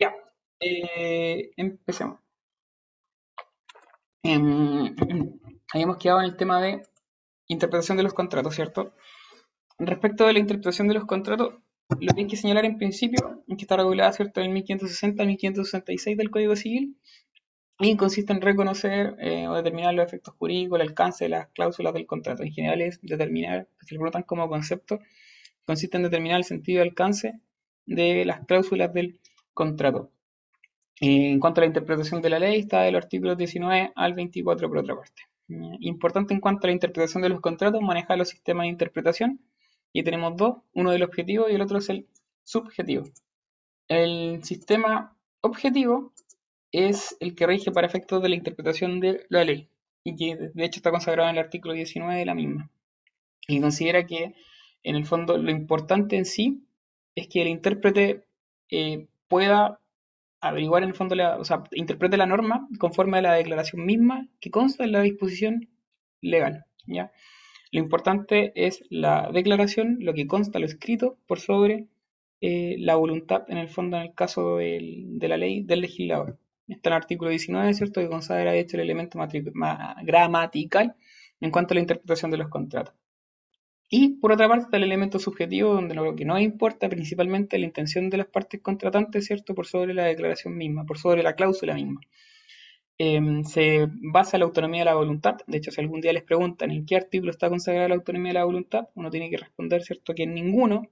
Ya, eh, empecemos. Em, habíamos quedado en el tema de interpretación de los contratos, ¿cierto? Respecto de la interpretación de los contratos, lo que hay que señalar en principio es que está regulada, ¿cierto?, en el 1560 y 1566 del Código Civil y consiste en reconocer eh, o determinar los efectos jurídicos, el alcance de las cláusulas del contrato. En general es determinar, lo preguntan como concepto, consiste en determinar el sentido y alcance de las cláusulas del contrato. Eh, en cuanto a la interpretación de la ley, está del artículo 19 al 24 por otra parte. Importante en cuanto a la interpretación de los contratos, manejar los sistemas de interpretación. Y tenemos dos, uno del objetivo y el otro es el subjetivo. El sistema objetivo es el que rige para efectos de la interpretación de la ley y que de hecho está consagrado en el artículo 19 de la misma. Y considera que en el fondo lo importante en sí es que el intérprete eh, pueda averiguar en el fondo, la, o sea, interprete la norma conforme a la declaración misma que consta en la disposición legal. ¿ya? Lo importante es la declaración, lo que consta, lo escrito por sobre eh, la voluntad, en el fondo, en el caso de la ley del legislador. Está el artículo 19, ¿cierto?, que consagra, de hecho, el elemento gramatical en cuanto a la interpretación de los contratos. Y por otra parte está el elemento subjetivo, donde lo que no importa principalmente la intención de las partes contratantes, ¿cierto? Por sobre la declaración misma, por sobre la cláusula misma. Em, se basa la autonomía de la voluntad. De hecho, si algún día les preguntan en qué artículo está consagrada la autonomía de la voluntad, uno tiene que responder, ¿cierto?, que en ninguno,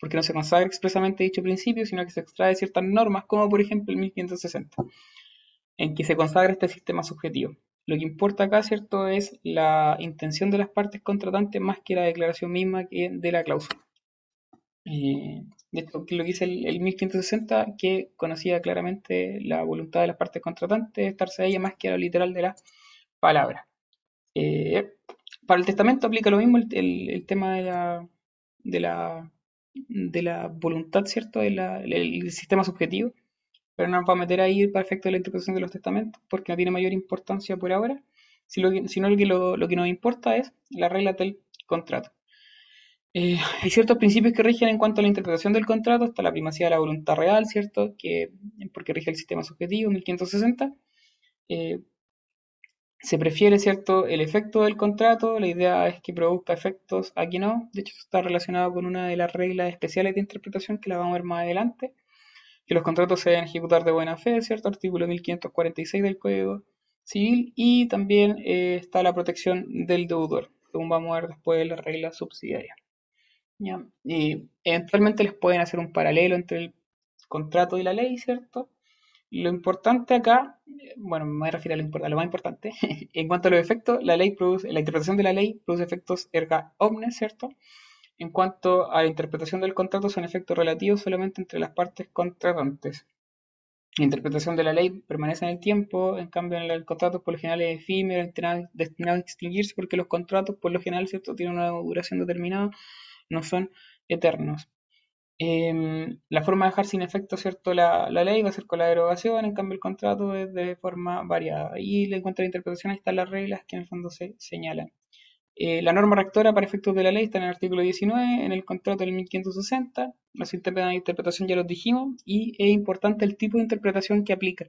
porque no se consagra expresamente dicho principio, sino que se extrae ciertas normas, como por ejemplo el 1560, en que se consagra este sistema subjetivo. Lo que importa acá, ¿cierto?, es la intención de las partes contratantes más que la declaración misma de la cláusula. Eh, lo que dice el, 1560, que conocía claramente la voluntad de las partes contratantes, estarse a ella más que a lo literal de la palabra. Eh, para el testamento aplica lo mismo el, tema de la, de de voluntad, ¿cierto?, el sistema subjetivo pero no nos va a meter ahí para efecto de la interpretación de los testamentos, porque no tiene mayor importancia por ahora, sino que lo, que nos importa es la regla del contrato. Eh, hay ciertos principios que rigen en cuanto a la interpretación del contrato, está la primacía de la voluntad real, ¿cierto? Que, porque rige el sistema subjetivo, 1560. Eh, se prefiere, ¿cierto?, el efecto del contrato, la idea es que produzca efectos, aquí no, de hecho está relacionado con una de las reglas especiales de interpretación que la vamos a ver más adelante que los contratos se deben ejecutar de buena fe, ¿cierto? Artículo 1546 del Código Civil y también eh, está la protección del deudor, según vamos a ver después de la regla subsidiaria. Y eventualmente les pueden hacer un paralelo entre el contrato y la ley, ¿cierto? Lo importante acá, bueno, me referir a lo, a lo más importante, en cuanto a los efectos, la ley produce, la interpretación de la ley produce efectos erga omnes, ¿cierto? En cuanto a la interpretación del contrato, son efectos relativos solamente entre las partes contratantes. La interpretación de la ley permanece en el tiempo, en cambio en el contrato por lo general es efímero, destinado a extinguirse porque los contratos por lo general ¿cierto? tienen una duración determinada, no son eternos. Em, la forma de dejar sin efecto ¿cierto? La, ley va a ser con la derogación, en cambio el contrato es de forma variada. Y en cuanto a la interpretación, ahí están las reglas que en el fondo se señalan. Eh, la norma rectora para efectos de la ley está en el artículo 19, en el contrato del 1560. Los sistemas de interpretación ya los dijimos y es importante el tipo de interpretación que aplica.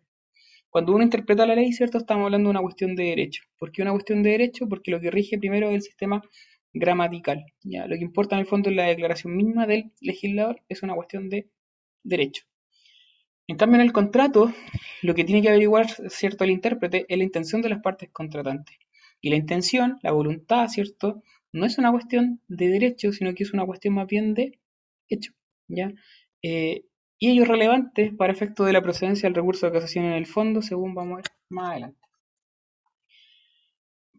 Cuando uno interpreta la ley, ¿cierto? Estamos hablando de una cuestión de derecho. ¿Por qué una cuestión de derecho? Porque lo que rige primero es el sistema gramatical. ¿ya? Lo que importa en el fondo es la declaración misma del legislador, es una cuestión de derecho. En cambio, en el contrato, lo que tiene que averiguar, ¿cierto?, el intérprete es la intención de las partes contratantes. Y la intención, la voluntad, ¿cierto? No es una cuestión de derecho, sino que es una cuestión más bien de hecho, ¿ya? Eh, y ello es relevante para efecto de la procedencia del recurso de casación en el fondo, según vamos a ver más adelante.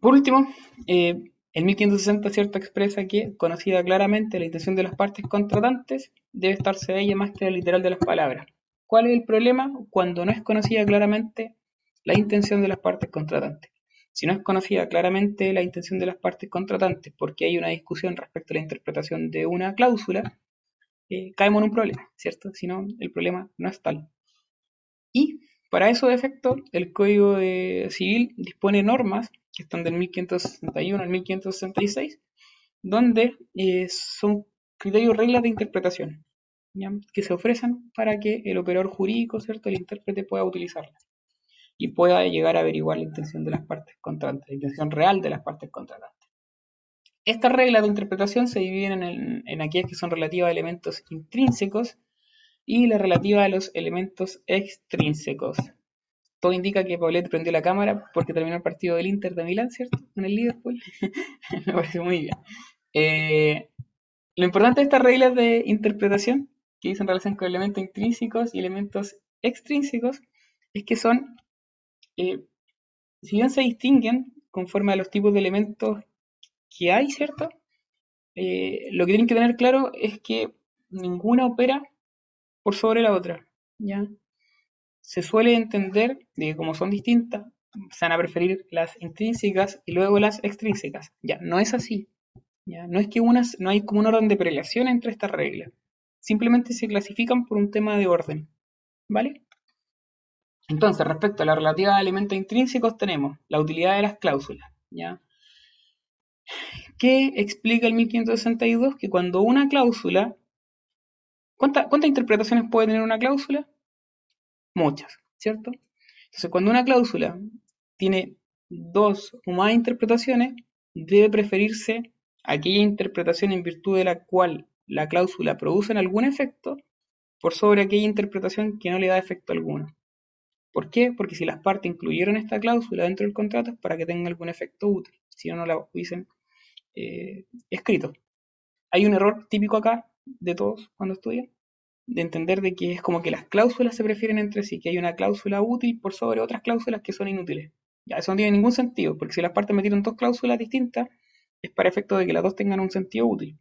Por último, eh, el 1560 ¿cierto? expresa que, conocida claramente la intención de las partes contratantes, debe estarse a ella más que la literal de las palabras. ¿Cuál es el problema? Cuando no es conocida claramente la intención de las partes contratantes. Si no es conocida claramente la intención de las partes contratantes, porque hay una discusión respecto a la interpretación de una cláusula, eh, caemos en un problema, ¿cierto? Si no, el problema no es tal. Y para eso de efecto, el Código Civil dispone normas que están del 1561 al 1566, donde eh, son criterios reglas de interpretación. que se ofrecen para que el operador jurídico, ¿cierto? el intérprete pueda utilizarlas y pueda llegar a averiguar la intención de las partes contratantes, la intención real de las partes contratantes. Estas reglas de interpretación se dividen en, aquellas que son relativas a elementos intrínsecos y las relativas a los elementos extrínsecos. Todo indica que Paulette prendió la cámara porque terminó el partido del Inter de Milán, ¿cierto? Con el Liverpool. Me parece muy bien. Eh, lo importante de estas reglas de interpretación, que dicen relación con elementos intrínsecos y elementos extrínsecos, es que son, eh, si bien se distinguen conforme a los tipos de elementos que hay, ¿cierto? Eh, lo que tienen que tener claro es que ninguna opera por sobre la otra, ¿ya? Se suele entender de que como son distintas, se van a preferir las intrínsecas y luego las extrínsecas. Ya, no es así. ¿ya? No es que unas, no hay como un orden de prelación entre estas reglas. Simplemente se clasifican por un tema de orden. ¿Vale? Entonces, respecto a la relativa a elementos intrínsecos, tenemos la utilidad de las cláusulas. ¿ya? ¿Qué explica el 1562? Que cuando una cláusula... ¿Cuántas interpretaciones puede tener una cláusula? Muchas, ¿cierto? Entonces, cuando una cláusula tiene dos o más interpretaciones, debe preferirse aquella interpretación en virtud de la cual la cláusula produce algún efecto por sobre aquella interpretación que no le da efecto alguno. ¿Por qué? Porque si las partes incluyeron esta cláusula dentro del contrato es para que tenga algún efecto útil, si no, no la hubiesen eh, escrito. Hay un error típico acá de todos cuando estudian, de entender de que es como que las cláusulas se prefieren entre sí, que hay una cláusula útil por sobre otras cláusulas que son inútiles. Ya, eso no tiene ningún sentido, porque si las partes metieron dos cláusulas distintas, es para efecto de que las dos tengan un sentido útil.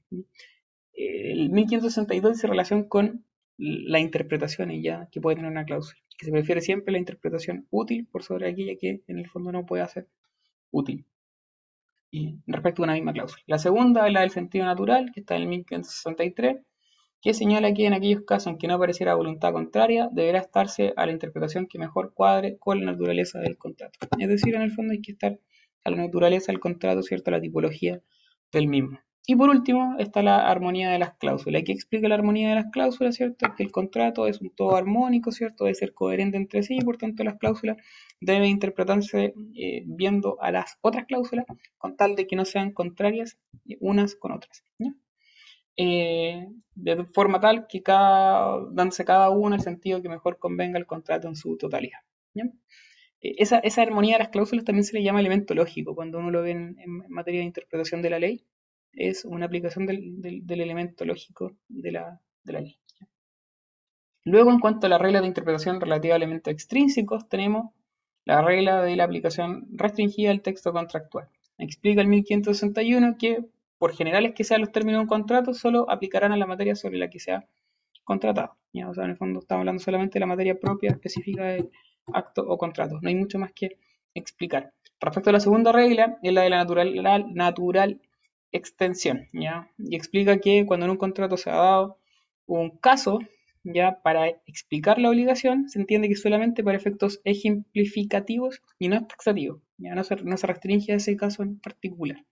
El 1562 dice relación con la interpretación ya que puede tener una cláusula, que se prefiere siempre la interpretación útil por sobre aquella que en el fondo no puede ser útil y respecto a una misma cláusula. La segunda es la del sentido natural, que está en el 1563, que señala que en aquellos casos en que no apareciera voluntad contraria, deberá estarse a la interpretación que mejor cuadre con la naturaleza del contrato. Es decir, en el fondo hay que estar a la naturaleza del contrato, ¿cierto? A la tipología del mismo. Y por último está la armonía de las cláusulas. ¿Qué explica la armonía de las cláusulas, cierto? Que el contrato es un todo armónico, ¿cierto? Debe ser coherente entre sí y por tanto las cláusulas deben interpretarse eh, viendo a las otras cláusulas con tal de que no sean contrarias unas con otras. Eh, de forma tal que cada, dándose cada uno el sentido que mejor convenga el contrato en su totalidad. Eh, esa, armonía de las cláusulas también se le llama elemento lógico cuando uno lo ve en materia de interpretación de la ley es una aplicación del, elemento lógico de la, ley. Luego, en cuanto a la regla de interpretación relativa a elementos extrínsecos, tenemos la regla de la aplicación restringida del texto contractual. Explica el 1561 que, por generales que sean los términos de un contrato, solo aplicarán a la materia sobre la que se ha contratado. O sea, en el fondo estamos hablando solamente de la materia propia específica del acto o contrato. No hay mucho más que explicar. Respecto a la segunda regla, es la de la natural, natural extensión, ¿ya? Y explica que cuando en un contrato se ha dado un caso, ya para explicar la obligación, se entiende que solamente para efectos ejemplificativos y no taxativos, ya no se, no se restringe a ese caso en particular.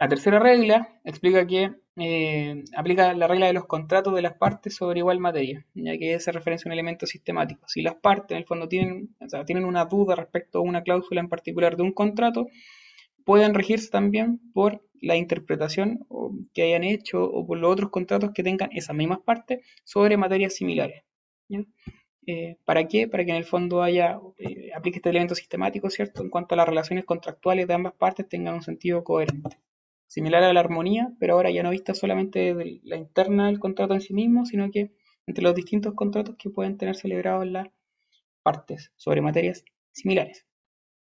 La tercera regla explica que eh, aplica la regla de los contratos de las partes sobre igual materia, ya que hace referencia a un elemento sistemático. Si las partes en el fondo tienen, tienen una duda respecto a una cláusula en particular de un contrato, pueden regirse también por la interpretación que hayan hecho o por los otros contratos que tengan esas mismas partes sobre materias similares. Eh, ¿Para qué? Para que en el fondo haya, eh, aplique este elemento sistemático, ¿cierto? En cuanto a las relaciones contractuales de ambas partes tengan un sentido coherente. Similar a la armonía, pero ahora ya no vista solamente de la interna del contrato en sí mismo, sino que entre los distintos contratos que pueden tener celebrados las partes sobre materias similares.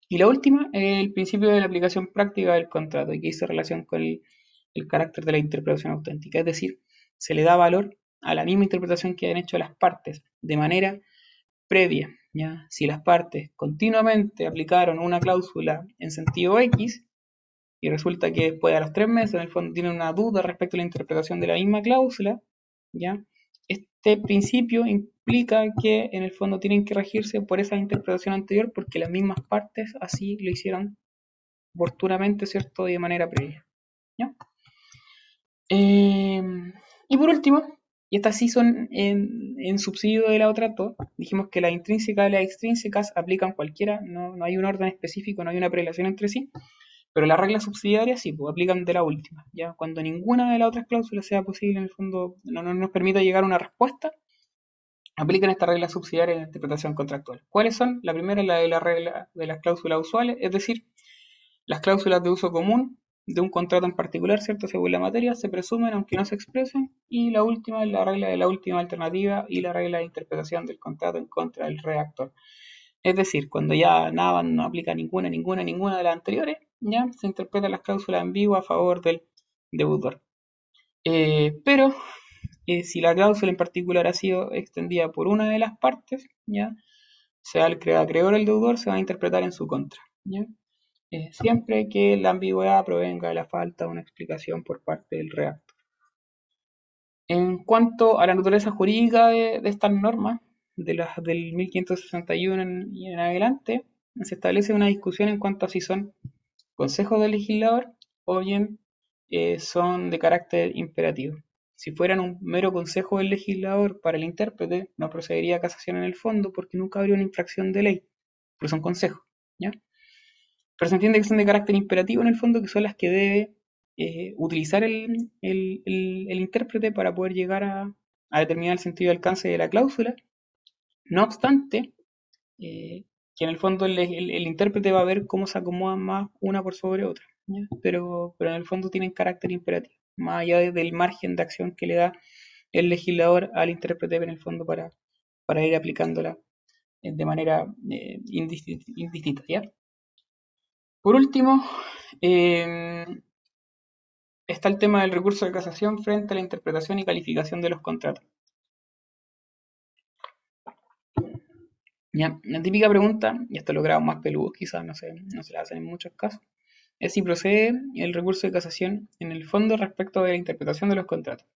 Y la última, el principio de la aplicación práctica del contrato, y que hizo relación con el, carácter de la interpretación auténtica. Es decir, se le da valor a la misma interpretación que han hecho las partes de manera previa. ¿ya? Si las partes continuamente aplicaron una cláusula en sentido X, y resulta que después de los tres meses en el fondo tienen una duda respecto a la interpretación de la misma cláusula, ¿ya? Este principio implica que en el fondo tienen que regirse por esa interpretación anterior porque las mismas partes así lo hicieron oportunamente, ¿cierto? De manera previa. Em, y por último, Y estas sí son en, subsidio de la otra dos. Dijimos que las intrínsecas y las extrínsecas aplican cualquiera, no, hay un orden específico, no hay una prelación entre sí. Pero las reglas subsidiarias sí, pues, aplican de la última. Ya cuando ninguna de las otras cláusulas sea posible, en el fondo no, nos permita llegar a una respuesta, aplican esta regla subsidiaria de interpretación contractual. ¿Cuáles son? La primera es la de de las cláusulas usuales, es decir, las cláusulas de uso común de un contrato en particular, ¿cierto? Según la materia, se presumen aunque no se expresen. Y la última es la regla de la última alternativa y la regla de interpretación del contrato en contra del redactor. Es decir, cuando ya nada no aplica ninguna, ninguna, ninguna de las anteriores, ya se interpreta las cláusulas ambiguas a favor del deudor. Eh, pero eh, si la cláusula en particular ha sido extendida por una de las partes, ya sea el acreedor o el deudor, se va a interpretar en su contra. Eh, siempre que la ambigüedad provenga de la falta de una explicación por parte del redactor. En cuanto a la naturaleza jurídica de, estas normas, de las del 1561 y en adelante, se establece una discusión en cuanto a si son consejos del legislador o bien eh, son de carácter imperativo. Si fueran un mero consejo del legislador para el intérprete, no procedería a casación en el fondo porque nunca habría una infracción de ley, pero son consejos. ¿ya? Pero se entiende que son de carácter imperativo en el fondo, que son las que debe eh, utilizar el, intérprete para poder llegar a, determinar el sentido de alcance de la cláusula. No obstante, eh, que en el fondo el, intérprete va a ver cómo se acomodan más una por sobre otra, Pero, en el fondo tienen carácter imperativo, más allá del margen de acción que le da el legislador al intérprete en el fondo para, ir aplicándola eh, de manera indistinta, ¿ya? Por último, em, está el tema del recurso de casación frente a la interpretación y calificación de los contratos. Ya, la típica pregunta, y esto lo grabo más peludo, quizás no, se, no se la hacen en muchos casos, es si procede el recurso de casación en el fondo respecto de la interpretación de los contratos.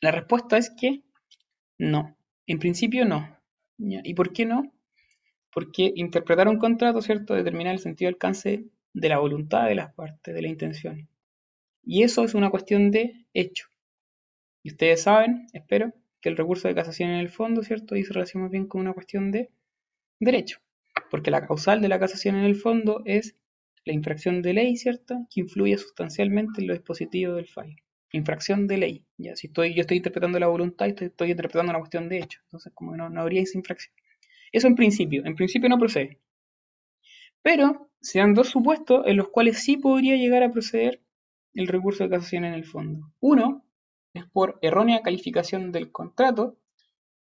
La respuesta es que no. En principio no. ¿Y por qué no? Porque interpretar un contrato, ¿cierto?, determina el sentido de alcance de la voluntad de las partes, de la intención. Y eso es una cuestión de hecho. Y ustedes saben, espero, que el recurso de casación en el fondo, ¿cierto?, y se relaciona más bien con una cuestión de derecho. Porque la causal de la casación en el fondo es la infracción de ley, ¿cierto?, que influye sustancialmente en lo dispositivo del fallo. Infracción de ley. Ya, si estoy, yo estoy interpretando la voluntad y estoy, interpretando una cuestión de hecho. Entonces, como no, no habría esa infracción. Eso en principio, en principio no procede. Pero se dan dos supuestos en los cuales sí podría llegar a proceder el recurso de casación en el fondo. Uno es por errónea calificación del contrato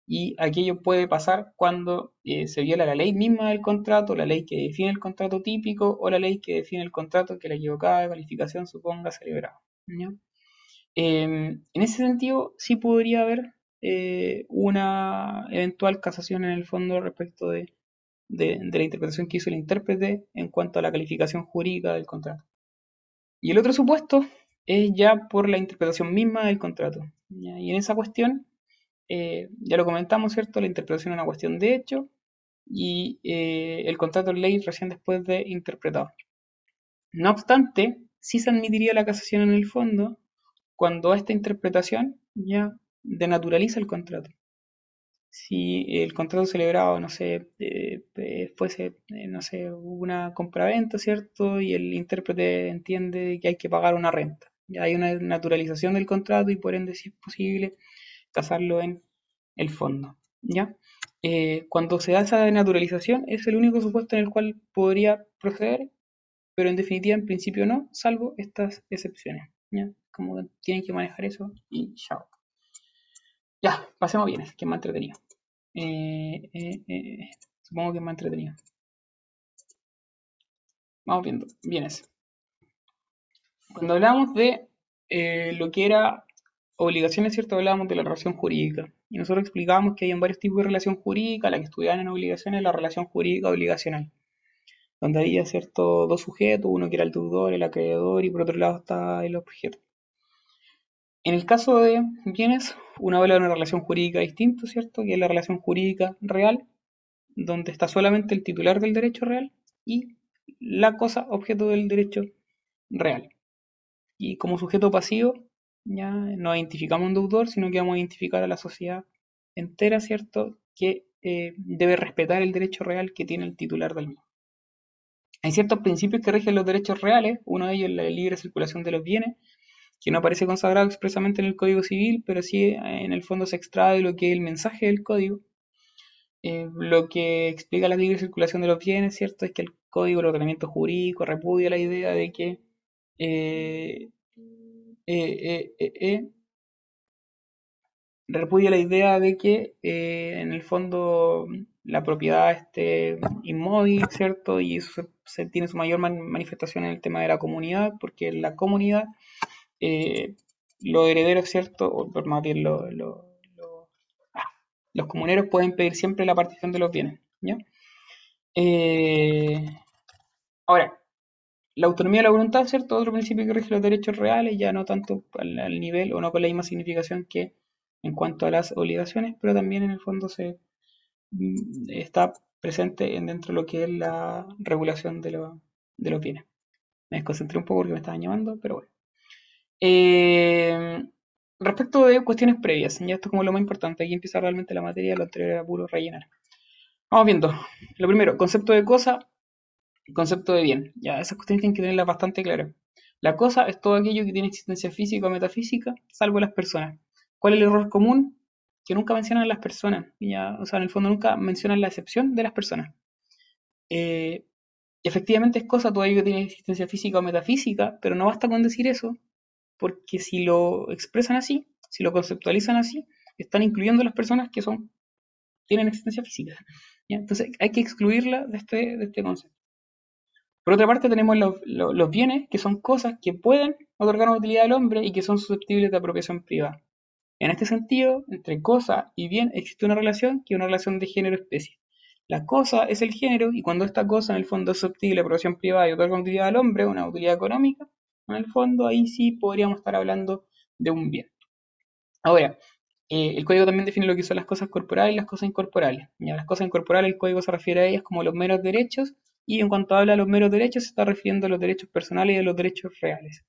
y aquello puede pasar cuando eh, se viola la ley misma del contrato, la ley que define el contrato típico o la ley que define el contrato que la equivocada calificación suponga celebrado. Em, en ese sentido, sí podría haber eh, una eventual casación en el fondo respecto de, la interpretación que hizo el intérprete en cuanto a la calificación jurídica del contrato. Y el otro supuesto es ya por la interpretación misma del contrato. Y en esa cuestión, eh, ya lo comentamos, ¿cierto? La interpretación es una cuestión de hecho y eh, el contrato de ley recién después de interpretado. No obstante, sí se admitiría la casación en el fondo cuando esta interpretación ya denaturaliza el contrato. Si el contrato celebrado, no sé, eh, fuese, eh, no sé, una compraventa, ¿cierto? Y el intérprete entiende que hay que pagar una renta. Ya hay una naturalización del contrato y por ende, si es posible, casarlo en el fondo. ¿Ya? cuando se da esa denaturalización, es el único supuesto en el cual podría proceder, pero en definitiva, en principio no, salvo estas excepciones. ¿ya? Como tienen que manejar eso y chao. Ya, pasemos bienes, que es más entretenido. Eh, eh, eh, supongo que es más entretenido. Vamos viendo, bienes. Cuando hablamos de lo que era obligaciones, ¿cierto? Hablábamos de la relación jurídica. Y nosotros explicábamos que hay varios tipos de relación jurídica, la que estudiaban en obligaciones, la relación jurídica obligacional. Donde había, ¿cierto? Dos sujetos, uno que era el deudor, el acreedor, y por otro lado está el objeto. En el caso de bienes, uno habla de una relación jurídica distinta, ¿cierto? Que es la relación jurídica real, donde está solamente el titular del derecho real y la cosa objeto del derecho real. Y como sujeto pasivo ya no identificamos un deudor, sino que vamos a identificar a la sociedad entera, ¿cierto? Que eh, debe respetar el derecho real que tiene el titular del mismo. Hay ciertos principios que rigen los derechos reales, uno de ellos es la libre circulación de los bienes, que no aparece consagrado expresamente en el Código Civil, pero sí eh, en el fondo se extrae lo que es el mensaje del código. Eh, lo que explica la libre circulación de los bienes, ¿cierto? Es que el Código de Ordenamiento Jurídico repudia la idea de que repudia la idea de que en el fondo la propiedad esté inmóvil, ¿cierto? Y eso se, tiene su mayor manifestación en el tema de la comunidad, porque la comunidad eh, los herederos, ¿cierto? O más bien ah, los comuneros pueden pedir siempre la partición de los bienes. ¿ya? Eh, ahora, la autonomía de la voluntad, ¿cierto? Otro principio que rige los derechos reales, ya no tanto al, nivel o no con la misma significación que en cuanto a las obligaciones, pero también en el fondo se mm, está presente dentro de lo que es la regulación de, de los bienes. Me desconcentré un poco porque me estaban llamando, pero bueno. Eh, respecto de cuestiones previas, ya esto es como lo más importante, aquí empieza realmente la materia, lo anterior era puro rellenar. Vamos viendo. Lo primero, concepto de cosa, concepto de bien. Ya, esas cuestiones tienen que tenerlas bastante claras. La cosa es todo aquello que tiene existencia física o metafísica, salvo las personas. ¿Cuál es el error común? Que nunca mencionan las personas. O sea, en el fondo nunca mencionan la excepción de las personas. Eh, efectivamente es cosa todo aquello que tiene existencia física o metafísica, pero no basta con decir eso, porque si lo expresan así, si lo conceptualizan así, están incluyendo las personas que son tienen existencia física. Entonces hay que excluirla de este, de este concepto. Por otra parte tenemos los, bienes, que son cosas que pueden otorgar una utilidad al hombre y que son susceptibles de apropiación privada. En este sentido, entre cosa y bien existe una relación que es una relación de género-especie. La cosa es el género y cuando esta cosa en el fondo es susceptible de apropiación privada y otorga una utilidad al hombre, una utilidad económica, en el fondo ahí sí podríamos estar hablando de un bien. Ahora, eh, el código también define lo que son las cosas corporales y las cosas incorporales. Ya, las cosas incorporales, el código se refiere a ellas como los meros derechos, y en cuanto habla de los meros derechos, se está refiriendo a los derechos personales y a los derechos reales.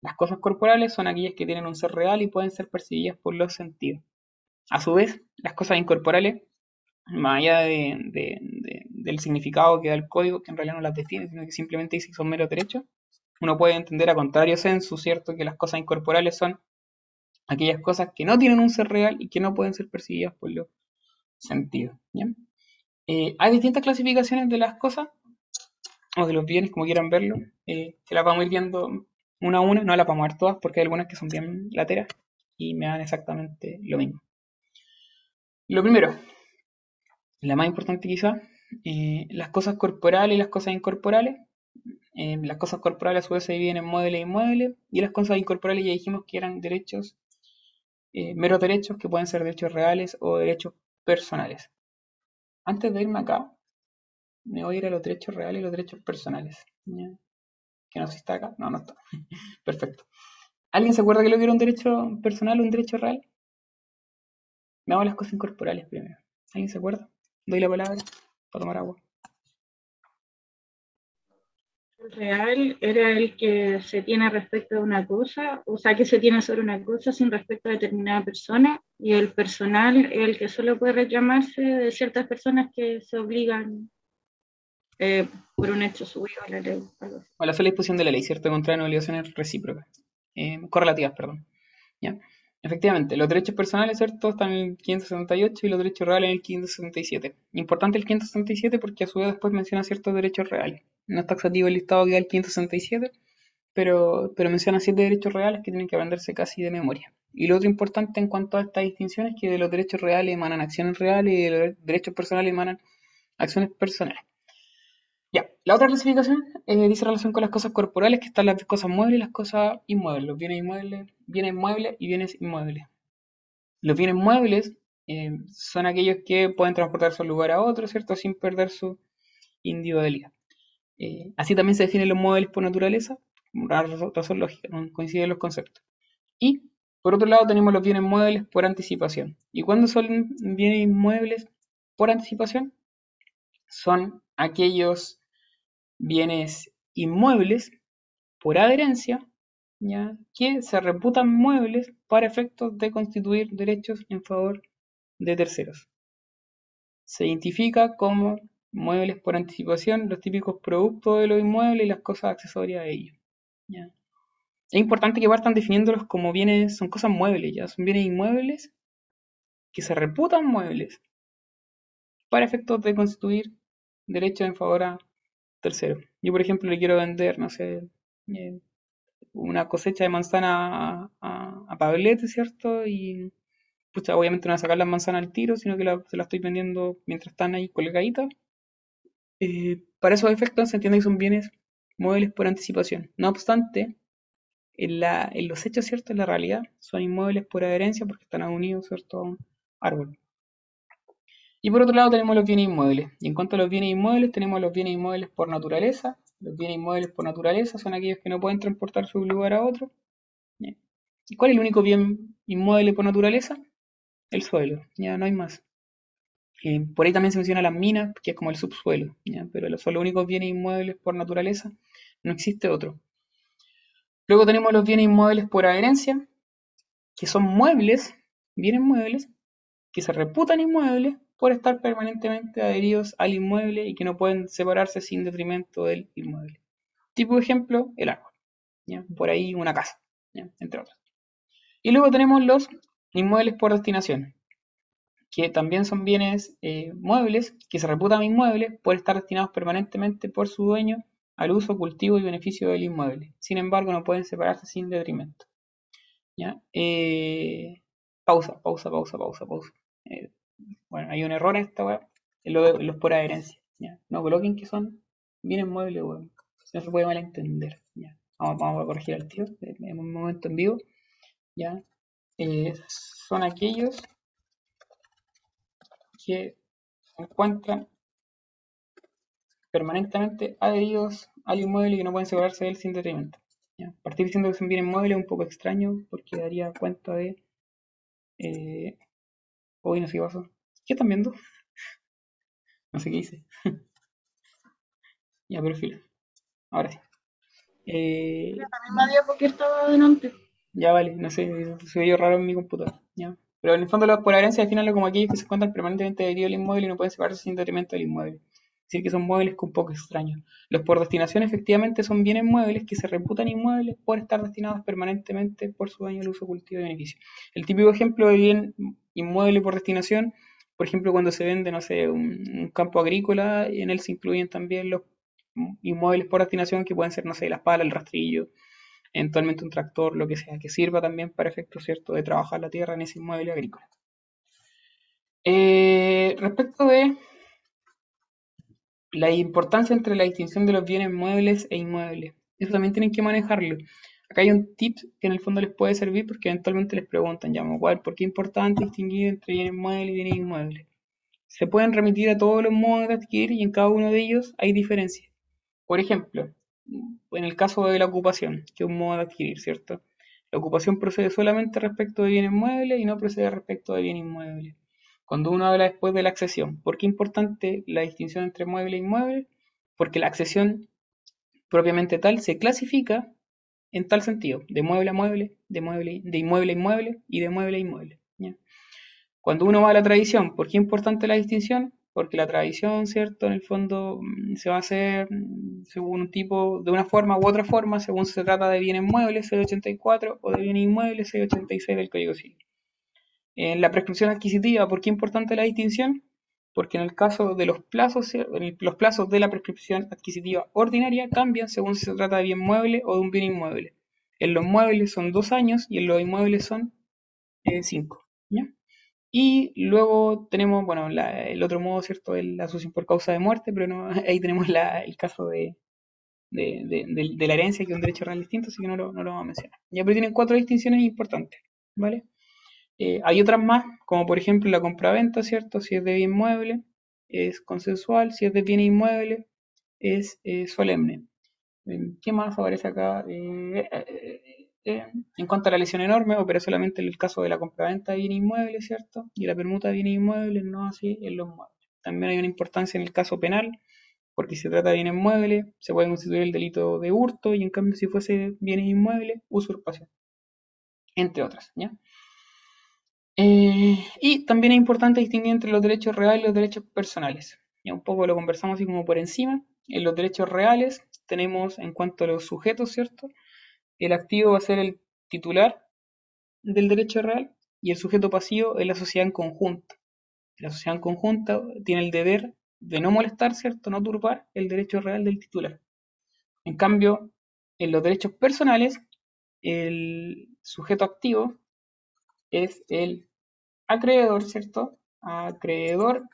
Las cosas corporales son aquellas que tienen un ser real y pueden ser percibidas por los sentidos. A su vez, las cosas incorporales, más allá del significado que da el código, que en realidad no las define, sino que simplemente dice que son meros derechos, uno puede entender a contrario sensu, ¿cierto? Que las cosas incorporales son aquellas cosas que no tienen un ser real y que no pueden ser percibidas por los sentidos. Eh, hay distintas clasificaciones de las cosas, o de los bienes, como quieran verlo, eh, que las vamos a ir viendo una a una, no las vamos a ver todas porque hay algunas que son bien lateras y me dan exactamente lo mismo. Lo primero, la más importante quizá, eh, las cosas corporales y las cosas incorporales las cosas corporales a su vez se dividen en muebles e inmuebles y las cosas incorporales ya dijimos que eran derechos, eh, meros derechos que pueden ser derechos reales o derechos personales. Antes de irme acá, me voy a ir a los derechos reales y los derechos personales. Que no sé si está acá. No, no está. Perfecto. ¿Alguien se acuerda que lo que era un derecho personal o un derecho real? Me hago las cosas incorporales primero. ¿Alguien se acuerda? Doy la palabra para tomar agua. El real era el que se tiene respecto a una cosa, o sea, que se tiene sobre una cosa sin respecto a determinada persona, y el personal el que solo puede reclamarse de ciertas personas que se obligan eh, por un hecho subido a la ley. O la sola disposición de la ley, ¿cierto? Contra obligaciones recíprocas, eh, correlativas, perdón. ¿Ya? Efectivamente, los derechos personales, ¿cierto? Están en el 568 y los derechos reales en el 567. Importante el 567 porque a su vez después menciona ciertos derechos reales. No está taxativo el listado que da el 567, pero, pero menciona siete derechos reales que tienen que aprenderse casi de memoria. Y lo otro importante en cuanto a esta distinción es que de los derechos reales emanan acciones reales y de los derechos personales emanan acciones personales. Ya, la otra clasificación eh, dice relación con las cosas corporales, que están las cosas muebles y las cosas inmuebles, los bienes inmuebles, bienes muebles y bienes inmuebles. Los bienes muebles eh, son aquellos que pueden transportarse de un lugar a otro, ¿cierto? Sin perder su individualidad. Eh, así también se definen los muebles por naturaleza, una razón lógica, no coinciden los conceptos. Y por otro lado tenemos los bienes muebles por anticipación. ¿Y cuándo son bienes inmuebles por anticipación? Son aquellos bienes inmuebles por adherencia ¿ya? que se reputan muebles para efectos de constituir derechos en favor de terceros. Se identifica como muebles por anticipación los típicos productos de los inmuebles y las cosas accesorias a ellos. Es importante que partan definiéndolos como bienes, son cosas muebles, ya son bienes inmuebles que se reputan muebles para efectos de constituir derechos en favor a Yo, por ejemplo, le quiero vender, no sé, eh, una cosecha de manzana a, a, Pablete, ¿cierto? Y pues obviamente no voy a sacar las manzanas al tiro, sino que se la estoy vendiendo mientras están ahí colgaditas. Eh, para esos efectos se entiende que son bienes muebles por anticipación. No obstante, en los hechos, ¿cierto? En la realidad, son inmuebles por adherencia porque están unidos, ¿cierto? A un árbol. Y por otro lado tenemos los bienes inmuebles. Y en cuanto a los bienes inmuebles, tenemos los bienes inmuebles por naturaleza. Los bienes inmuebles por naturaleza son aquellos que no pueden transportarse de un lugar a otro. ¿Y cuál es el único bien inmueble por naturaleza? El suelo, ya no hay más. Eh, por ahí también se menciona las minas, que es como el subsuelo, pero son los únicos bienes inmuebles por naturaleza, no existe otro. Luego tenemos los bienes inmuebles por adherencia, que son muebles, bienes muebles, que se reputan inmuebles por estar permanentemente adheridos al inmueble y que no pueden separarse sin detrimento del inmueble. Tipo de ejemplo, el árbol. Por ahí una casa, entre otros. Y luego tenemos los inmuebles por destinación, que también son bienes eh, muebles que se reputan inmuebles por estar destinados permanentemente por su dueño al uso, cultivo y beneficio del inmueble. Sin embargo, no pueden separarse sin detrimento. ¿Ya? Eh, pausa, pausa, pausa, pausa, pausa. Eh, bueno, hay un error en esta web, en los por adherencia. ¿ya? No coloquen que son bienes muebles, web. No se puede malentender. ¿ya? Vamos, a corregir al tío en un momento en vivo. ¿ya? son aquellos que se encuentran permanentemente adheridos al inmueble y que no pueden separarse de él sin detrimento. ¿ya? Partir diciendo que son bienes muebles es un poco extraño porque daría cuenta de... Eh, hoy no sé qué pasó. ¿Qué están viendo? No sé qué hice. ya, pero filo. Ahora sí. Eh, la misma día porque estaba delante. Ya vale, no sé, se vio raro en mi computadora. Ya. Pero en el fondo los por herencia definen como aquellos que se encuentran permanentemente adheridos al inmueble y no pueden separarse sin detrimento del inmueble. Es decir, que son muebles con poco extraño. Los por destinación efectivamente son bienes muebles que se reputan inmuebles por estar destinados permanentemente por su daño al uso, cultivo y beneficio. El típico ejemplo de bien inmueble por destinación, por ejemplo, cuando se vende, no sé, un, campo agrícola, en él se incluyen también los inmuebles por destinación que pueden ser, no sé, las palas, el rastrillo, eventualmente un tractor, lo que sea, que sirva también para efectos cierto de trabajar la tierra en ese inmueble agrícola. Eh, respecto de la importancia entre la distinción de los bienes muebles e inmuebles, eso también tienen que manejarlo. Acá hay un tip que en el fondo les puede servir porque eventualmente les preguntan, ya, ¿cuál? ¿Por qué es importante distinguir entre bienes muebles y bienes inmuebles? Se pueden remitir a todos los modos de adquirir y en cada uno de ellos hay diferencias. Por ejemplo, en el caso de la ocupación, que es un modo de adquirir, ¿cierto? La ocupación procede solamente respecto de bienes muebles y no procede respecto de bienes inmuebles. Cuando uno habla después de la accesión, ¿por qué es importante la distinción entre mueble e inmueble? Porque la accesión propiamente tal se clasifica en tal sentido, de mueble a mueble, de, mueble, de inmueble a inmueble y de mueble a inmueble. Cuando uno va a la tradición, ¿por qué es importante la distinción? porque la tradición, ¿cierto? En el fondo mm, se va a hacer mm, según un tipo, de una forma u otra forma, según se trata de bienes muebles, 684, o de bienes inmuebles, 686 del Código Civil. En la prescripción adquisitiva, ¿por qué es importante la distinción? Porque en el caso de los plazos, los plazos de la prescripción adquisitiva ordinaria cambian según si se trata de bien mueble o de un bien inmueble. En los muebles son dos años y en los inmuebles son eh, cinco. ¿ya? Y luego tenemos, bueno, el otro modo, ¿cierto? La asociación por causa de muerte, pero no, ahí tenemos el caso de, de, la herencia, que es un derecho real distinto, así que no lo, no lo vamos a mencionar. Ya, pero tienen cuatro distinciones importantes, ¿vale? Eh, hay otras más, como por ejemplo la compra-venta, ¿cierto? Si es de bien mueble, es consensual, si es de bien inmueble, es eh, solemne. ¿Qué más aparece acá? Eh, en cuanto a la lesión enorme, opera solamente en el caso de la compraventa de bienes inmuebles, ¿cierto? Y la permuta de bienes inmuebles, no así en los muebles. También hay una importancia en el caso penal, porque si se trata de bienes muebles, se puede constituir el delito de hurto, y en cambio si fuese bienes inmuebles, usurpación, entre otras, ¿ya? Eh, y también es importante distinguir entre los derechos reales y los derechos personales. Ya un poco lo conversamos así como por encima. En los derechos reales tenemos en cuanto a los sujetos, ¿cierto? El activo va a ser el titular del derecho real y el sujeto pasivo es la sociedad en conjunto. La sociedad en conjunto tiene el deber de no molestar, ¿cierto? No turbar el derecho real del titular. En cambio, en los derechos personales, el sujeto activo es el acreedor, ¿cierto? Acreedor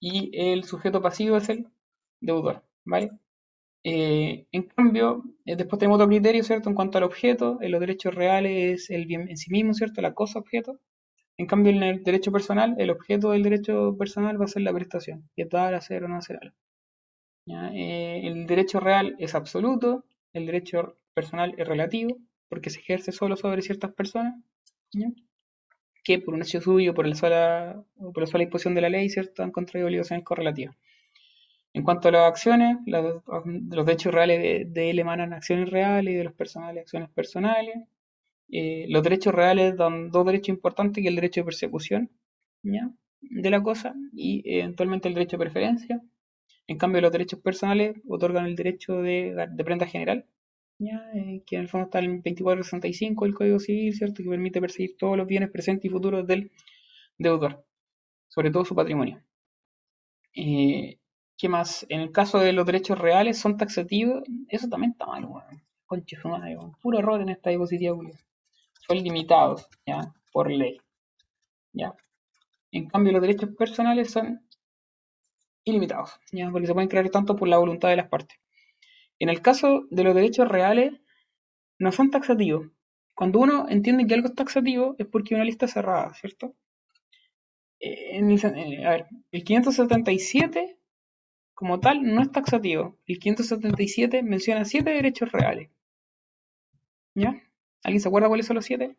y el sujeto pasivo es el deudor, ¿vale? Eh, en cambio, eh, después tenemos otro criterio, ¿cierto? En cuanto al objeto, en los derechos reales es el bien en sí mismo, ¿cierto? La cosa objeto. En cambio, en el derecho personal, el objeto del derecho personal va a ser la prestación, y es dar, hacer o no hacer algo. Eh, el derecho real es absoluto, el derecho personal es relativo, porque se ejerce solo sobre ciertas personas, que por un hecho suyo, por, el sola, por la sola disposición de la ley, ¿cierto? han contraído obligaciones correlativas. En cuanto a las acciones, los, derechos reales de, él emanan acciones reales y de los personales acciones personales. Eh, los derechos reales dan dos derechos importantes, que es el derecho de persecución de la cosa y eventualmente el derecho de preferencia. En cambio, los derechos personales otorgan el derecho de, de prenda general, ¿ya? Eh, que en el fondo está el 2465 del Código Civil, ¿cierto? que permite perseguir todos los bienes presentes y futuros del deudor, sobre todo su patrimonio. Eh, ¿Qué más? En el caso de los derechos reales son taxativos. Eso también está mal, weón. Conche Puro error en esta diapositiva, Son limitados, ¿ya? Por ley. ¿Ya? En cambio, los derechos personales son ilimitados, ¿ya? Porque se pueden crear tanto por la voluntad de las partes. En el caso de los derechos reales, no son taxativos. Cuando uno entiende que algo es taxativo, es porque una lista cerrada, ¿cierto? Eh, en eh, a ver, el 577 como tal, no es taxativo. El 577 menciona siete derechos reales. ¿Ya? ¿Alguien se acuerda cuáles son los siete?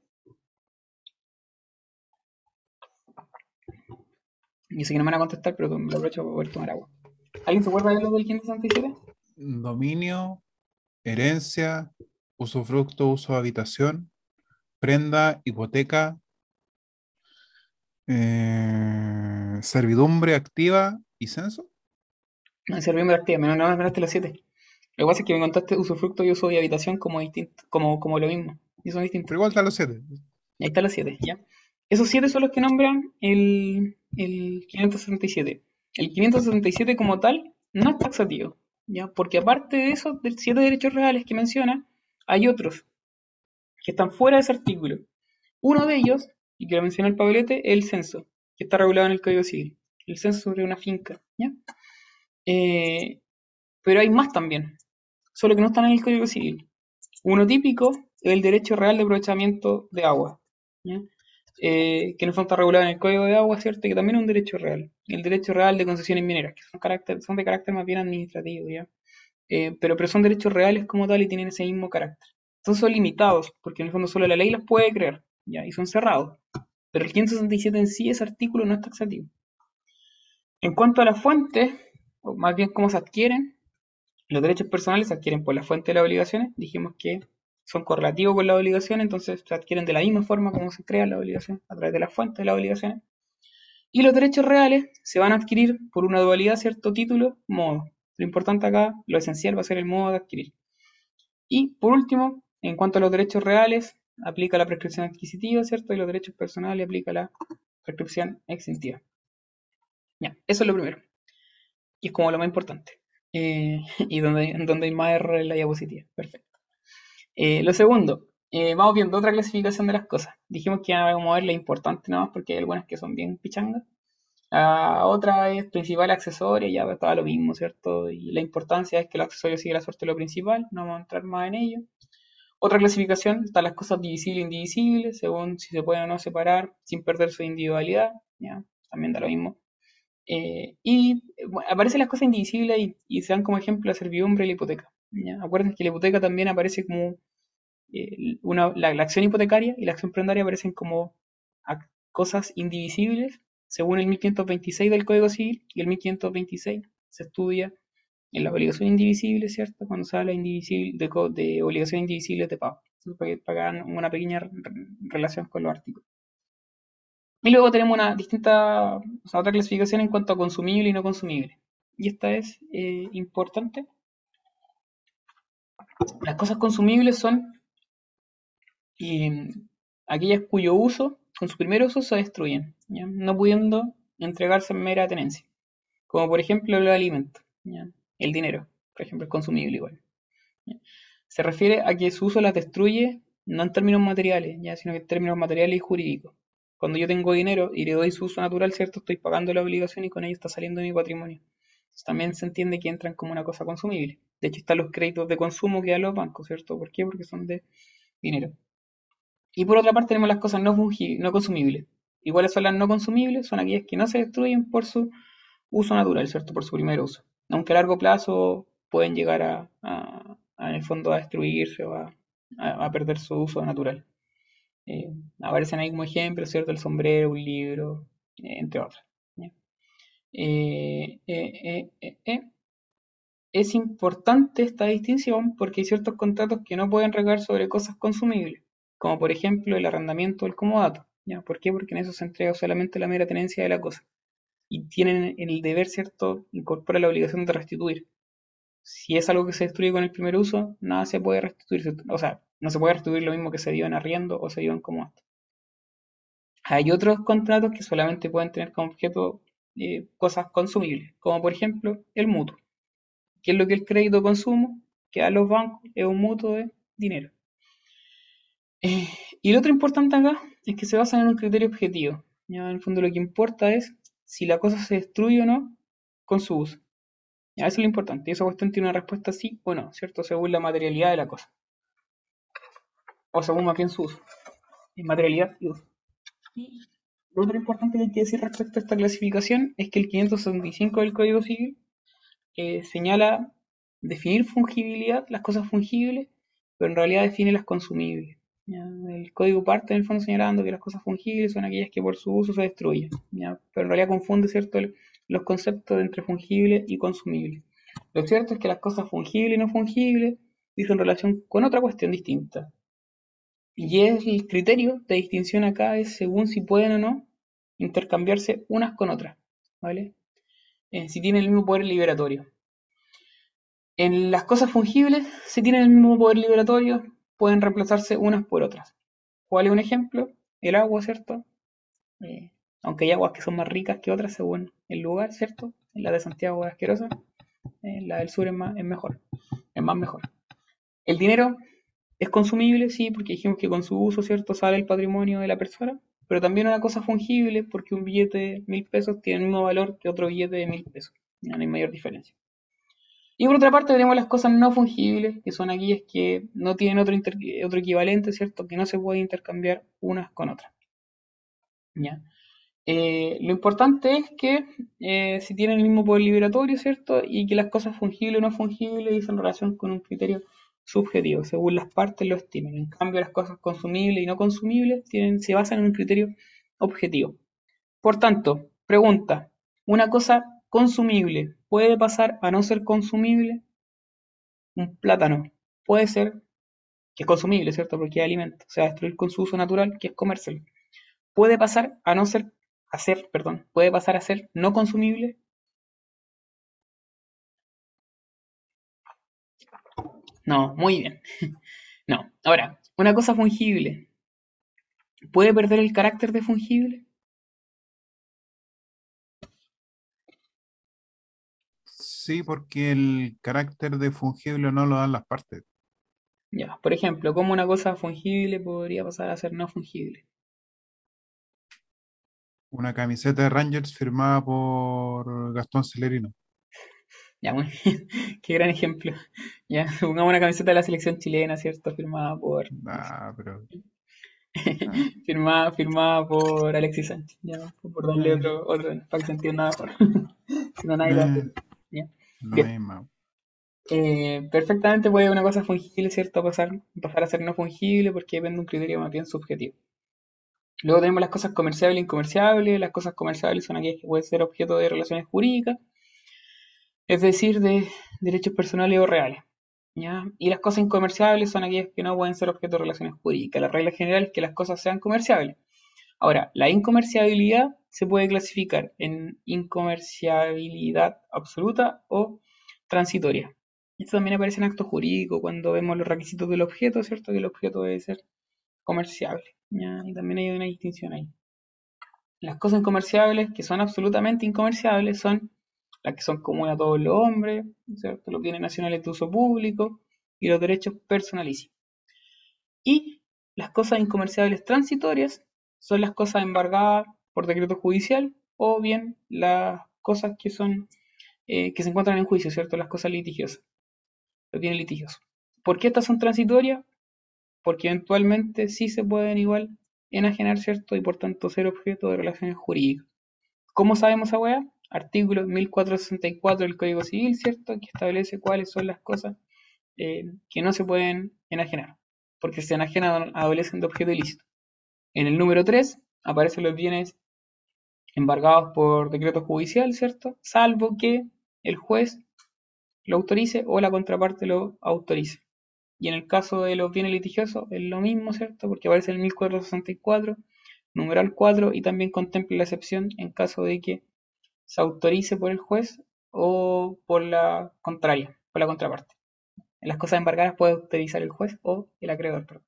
Y sé que no me van a contestar, pero me lo aprovecho para poder tomar agua. ¿Alguien se acuerda de los del 577? Dominio, herencia, usufructo, uso de habitación, prenda, hipoteca, eh, servidumbre activa y censo. No, servidumbre activa, menos no me ganaste los siete. Lo que pasa es que me contaste usufructo y uso de habitación como distinto, como, como lo mismo. Y son distintos. Pero igual están los siete. Ahí están los siete, ya. Esos siete son los que nombran el, el 567. El 567 como tal no es taxativo, ¿ya? Porque aparte de esos siete derechos reales que menciona, hay otros que están fuera de ese artículo. Uno de ellos, y que lo menciona el Pablete, es el censo, que está regulado en el Código Civil. El censo sobre una finca, ¿ya? Eh, pero hay más también, solo que no están en el Código Civil. Uno típico es el derecho real de aprovechamiento de agua, eh, que no está regulado en el Código de Agua, ¿cierto? Que también es un derecho real. El derecho real de concesiones mineras, que son, son de carácter más bien administrativo, ¿ya? Eh, pero, pero son derechos reales como tal y tienen ese mismo carácter. Entonces son limitados, porque en el fondo solo la ley los puede crear, ¿ya? Y son cerrados. Pero el 567 en sí, ese artículo no es taxativo. En cuanto a la fuente, o más bien cómo se adquieren. Los derechos personales se adquieren por la fuente de las obligaciones. Dijimos que son correlativos con la obligación, entonces se adquieren de la misma forma como se crea la obligación, a través de la fuente de las obligaciones. Y los derechos reales se van a adquirir por una dualidad, cierto título, modo. Lo importante acá, lo esencial va a ser el modo de adquirir. Y por último, en cuanto a los derechos reales, aplica la prescripción adquisitiva, ¿cierto? Y los derechos personales aplica la prescripción extintiva. Ya, eso es lo primero y es como lo más importante. Eh, y donde, donde hay más error en la diapositiva. Perfecto. Eh, lo segundo, eh, vamos viendo otra clasificación de las cosas. Dijimos que vamos a ver la importante nada más porque hay algunas que son bien pichangas. La otra es principal accesoria, ya estaba lo mismo, ¿cierto? Y la importancia es que el accesorio sigue la suerte de lo principal, no vamos a entrar más en ello. Otra clasificación están las cosas divisibles e indivisibles, según si se pueden o no separar sin perder su individualidad, ¿ya? También da lo mismo. Eh, y aparecen las cosas indivisibles y, se dan como ejemplo la servidumbre y la hipoteca. Acuérdense que la hipoteca también aparece como eh, una, la, acción hipotecaria y la acción prendaria aparecen como cosas indivisibles según el 1526 del Código Civil y el 1526 se estudia en la obligación indivisible, ¿cierto? Cuando se habla indivisible, de, de obligación indivisible de pago. Para para una pequeña re- relación con los artículos. Y luego tenemos una distinta, o sea, otra clasificación en cuanto a consumible y no consumible. Y esta es eh, importante. Las cosas consumibles son aquellas cuyo uso, con su primer uso, se destruyen, no pudiendo entregarse en mera tenencia. Como por ejemplo el alimento, el dinero, por ejemplo, es consumible igual. Se refiere a que su uso las destruye no en términos materiales, ¿ya? sino que en términos materiales y jurídicos. Cuando yo tengo dinero y le doy su uso natural, ¿cierto? Estoy pagando la obligación y con ello está saliendo mi patrimonio. Entonces, también se entiende que entran como una cosa consumible. De hecho, están los créditos de consumo que dan los bancos, ¿cierto? ¿Por qué? Porque son de dinero. Y por otra parte tenemos las cosas no, no consumibles. ¿Y cuáles son las no consumibles? Son aquellas que no se destruyen por su uso natural, ¿cierto? Por su primer uso. Aunque a largo plazo pueden llegar a, en el fondo, a destruirse o a, perder su uso natural. Eh, aparecen ahí como ejemplos, ¿cierto? El sombrero, un libro, eh, entre otros. eh, eh, eh, eh. Es importante esta distinción porque hay ciertos contratos que no pueden recaer sobre cosas consumibles, como por ejemplo el arrendamiento o el comodato. ¿ya? ¿Por qué? Porque en eso se entrega solamente la mera tenencia de la cosa. Y tienen el deber, ¿cierto? Incorpora la obligación de restituir. Si es algo que se destruye con el primer uso, nada se puede restituir. O sea, no se puede restituir lo mismo que se dio en arriendo o se dio en comodato. Hay otros contratos que solamente pueden tener como objeto eh, cosas consumibles, como por ejemplo el mutuo. ¿Qué es lo que el crédito consumo? Que a los bancos es un mutuo de dinero. Eh, y lo otro importante acá es que se basan en un criterio objetivo. En el fondo lo que importa es si la cosa se destruye o no con su uso. ¿ya? Eso es lo importante. Y esa cuestión tiene una respuesta sí o no, ¿cierto? Según la materialidad de la cosa. O según más bien su uso. En materialidad y uso. Y lo otro importante que hay que decir respecto a esta clasificación es que el 565 del Código Civil señala definir fungibilidad, las cosas fungibles, pero en realidad define las consumibles. El código parte en el fondo señalando que las cosas fungibles son aquellas que por su uso se destruyen, pero en realidad confunde ¿cierto? Los conceptos de entre fungible y consumible. Lo cierto es que las cosas fungibles y no fungibles dicen relación con otra cuestión distinta. Y el criterio de distinción acá es según si pueden o no intercambiarse unas con otras, ¿vale? Eh, si tienen el mismo poder liberatorio. En las cosas fungibles, si tienen el mismo poder liberatorio, pueden reemplazarse unas por otras. ¿Cuál es un ejemplo? El agua, ¿cierto? Eh, aunque hay aguas que son más ricas que otras según el lugar, ¿cierto? La de Santiago es asquerosa, eh, la del sur más, es mejor, es más mejor. El dinero es consumible, sí, porque dijimos que con su uso, ¿cierto? Sale el patrimonio de la persona, pero también una cosa fungible porque un billete de mil pesos tiene el mismo valor que otro billete de mil pesos. No hay mayor diferencia. Y por otra parte tenemos las cosas no fungibles, que son aquellas que no tienen otro, inter- otro equivalente, ¿cierto? Que no se pueden intercambiar unas con otras. ¿Ya? Eh, lo importante es que eh, si tienen el mismo poder liberatorio, ¿cierto? Y que las cosas fungibles o no fungibles dicen relación con un criterio subjetivo, según las partes lo estimen. En cambio, las cosas consumibles y no consumibles tienen, se basan en un criterio objetivo. Por tanto, pregunta, ¿una cosa consumible puede pasar a no ser consumible? Un plátano puede ser que es consumible, ¿cierto? Porque es alimento, se va a destruir con su uso natural, que es comérselo. Puede pasar a no ser, a ser, perdón, puede pasar a ser no consumible. No, muy bien. No. Ahora, una cosa fungible, ¿puede perder el carácter de fungible? Sí, porque el carácter de fungible no lo dan las partes. Ya, por ejemplo, ¿cómo una cosa fungible podría pasar a ser no fungible? Una camiseta de Rangers firmada por Gastón Celerino. Ya, muy bien. Qué gran ejemplo. Ya, pongamos una camiseta de la selección chilena, ¿cierto? Firmada por, Ah, pero firmada, firmada por Alexis Sánchez, ya, por darle otro, otro, para que se entienda mejor. Si no, nadie lo Ya. Bien. Eh, perfectamente puede una cosa fungible, ¿cierto? Pasar, pasar a ser no fungible porque depende de un criterio más bien subjetivo. Luego tenemos las cosas comerciables e incomerciables. Las cosas comerciables son aquellas que pueden ser objeto de relaciones jurídicas. Es decir, de derechos personales o reales. ¿ya? Y las cosas incomerciables son aquellas que no pueden ser objeto de relaciones jurídicas. La regla general es que las cosas sean comerciables. Ahora, la incomerciabilidad se puede clasificar en incomerciabilidad absoluta o transitoria. Esto también aparece en acto jurídico cuando vemos los requisitos del objeto, ¿cierto? Que el objeto debe ser comerciable. Y también hay una distinción ahí. Las cosas incomerciables que son absolutamente incomerciables son las que son comunes a todos los hombres, ¿cierto? los bienes nacionales de uso público y los derechos personalísimos. Y las cosas incomerciables transitorias son las cosas embargadas por decreto judicial o bien las cosas que son eh, que se encuentran en juicio, ¿cierto? Las cosas litigiosas, los bienes litigiosos. ¿Por qué estas son transitorias? Porque eventualmente sí se pueden igual enajenar, ¿cierto? Y por tanto ser objeto de relaciones jurídicas. ¿Cómo sabemos esa weá? Artículo 1464 del Código Civil, ¿cierto? Que establece cuáles son las cosas eh, que no se pueden enajenar, porque se enajenan adolecen de objeto ilícito. En el número 3 aparecen los bienes embargados por decreto judicial, ¿cierto? Salvo que el juez lo autorice o la contraparte lo autorice. Y en el caso de los bienes litigiosos es lo mismo, ¿cierto? Porque aparece el 1464, numeral 4, y también contempla la excepción en caso de que se autorice por el juez o por la contraria, por la contraparte. En las cosas embargadas puede autorizar el juez o el acreedor.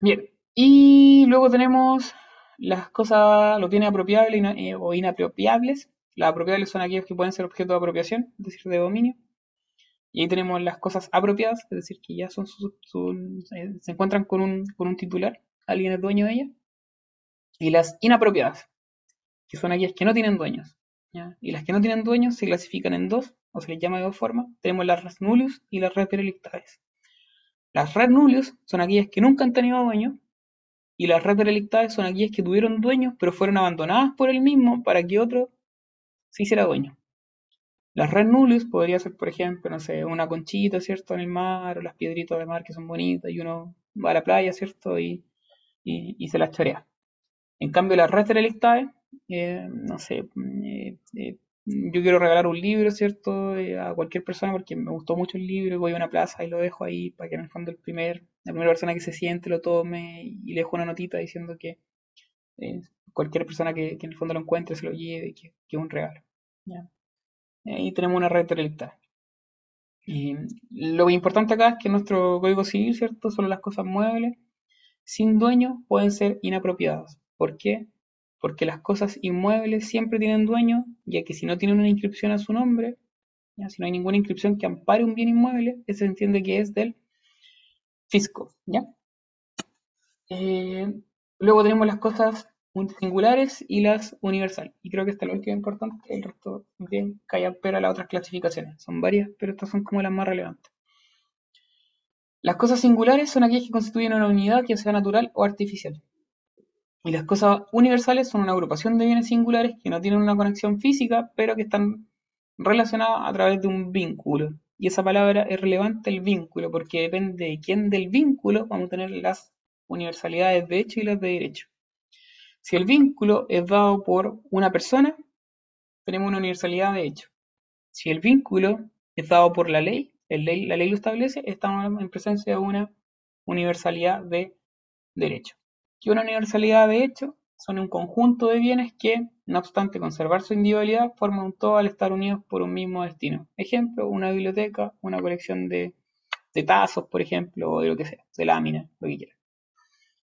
Bien, y luego tenemos las cosas, los bienes apropiables eh, o inapropiables. Las apropiables son aquellos que pueden ser objeto de apropiación, es decir, de dominio. Y ahí tenemos las cosas apropiadas, es decir, que ya eh, se encuentran con un, con un titular, alguien es dueño de ellas. Y las inapropiadas, que son aquellas que no tienen dueños. Y las que no tienen dueños se clasifican en dos, o se les llama de dos formas. Tenemos las res nullius y las res perelictades. Las res nullius son aquellas que nunca han tenido dueño, y las res perelictades son aquellas que tuvieron dueños, pero fueron abandonadas por el mismo para que otro se hiciera dueño. Las res nullius podría ser, por ejemplo, no sé, una conchita, ¿cierto? En el mar, o las piedritas de mar que son bonitas, y uno va a la playa, ¿cierto? Y, y, se las chorea. En cambio, las res perelictades eh, no sé, eh, eh, yo quiero regalar un libro, ¿cierto? a cualquier persona porque me gustó mucho el libro voy a una plaza y lo dejo ahí para que en el fondo el primer, la primera persona que se siente lo tome y le dejo una notita diciendo que cualquier persona que, en el fondo lo encuentre se lo lleve, que, es un regalo. Ahí tenemos una red relicta. Y lo importante acá es que nuestro código civil, ¿cierto? Solo las cosas muebles sin dueño pueden ser inapropiadas. ¿Por qué? Porque las cosas inmuebles siempre tienen dueño, ya que si no tienen una inscripción a su nombre, ¿ya? si no hay ninguna inscripción que ampare un bien inmueble, se entiende que es del fisco. ¿ya? Eh, luego tenemos las cosas singulares y las universales. Y creo que esta es la última importante, el resto bien calla a las otras clasificaciones. Son varias, pero estas son como las más relevantes. Las cosas singulares son aquellas que constituyen una unidad, que sea natural o artificial. Y las cosas universales son una agrupación de bienes singulares que no tienen una conexión física, pero que están relacionadas a través de un vínculo. Y esa palabra es relevante, el vínculo, porque depende de quién del vínculo vamos a tener las universalidades de hecho y las de derecho. Si el vínculo es dado por una persona, tenemos una universalidad de hecho. Si el vínculo es dado por la ley, la ley lo establece, estamos en presencia de una universalidad de derecho que una universalidad de hecho son un conjunto de bienes que, no obstante conservar su individualidad, forman un todo al estar unidos por un mismo destino. Ejemplo, una biblioteca, una colección de, tazos, por ejemplo, o de lo que sea, de láminas, lo que quiera.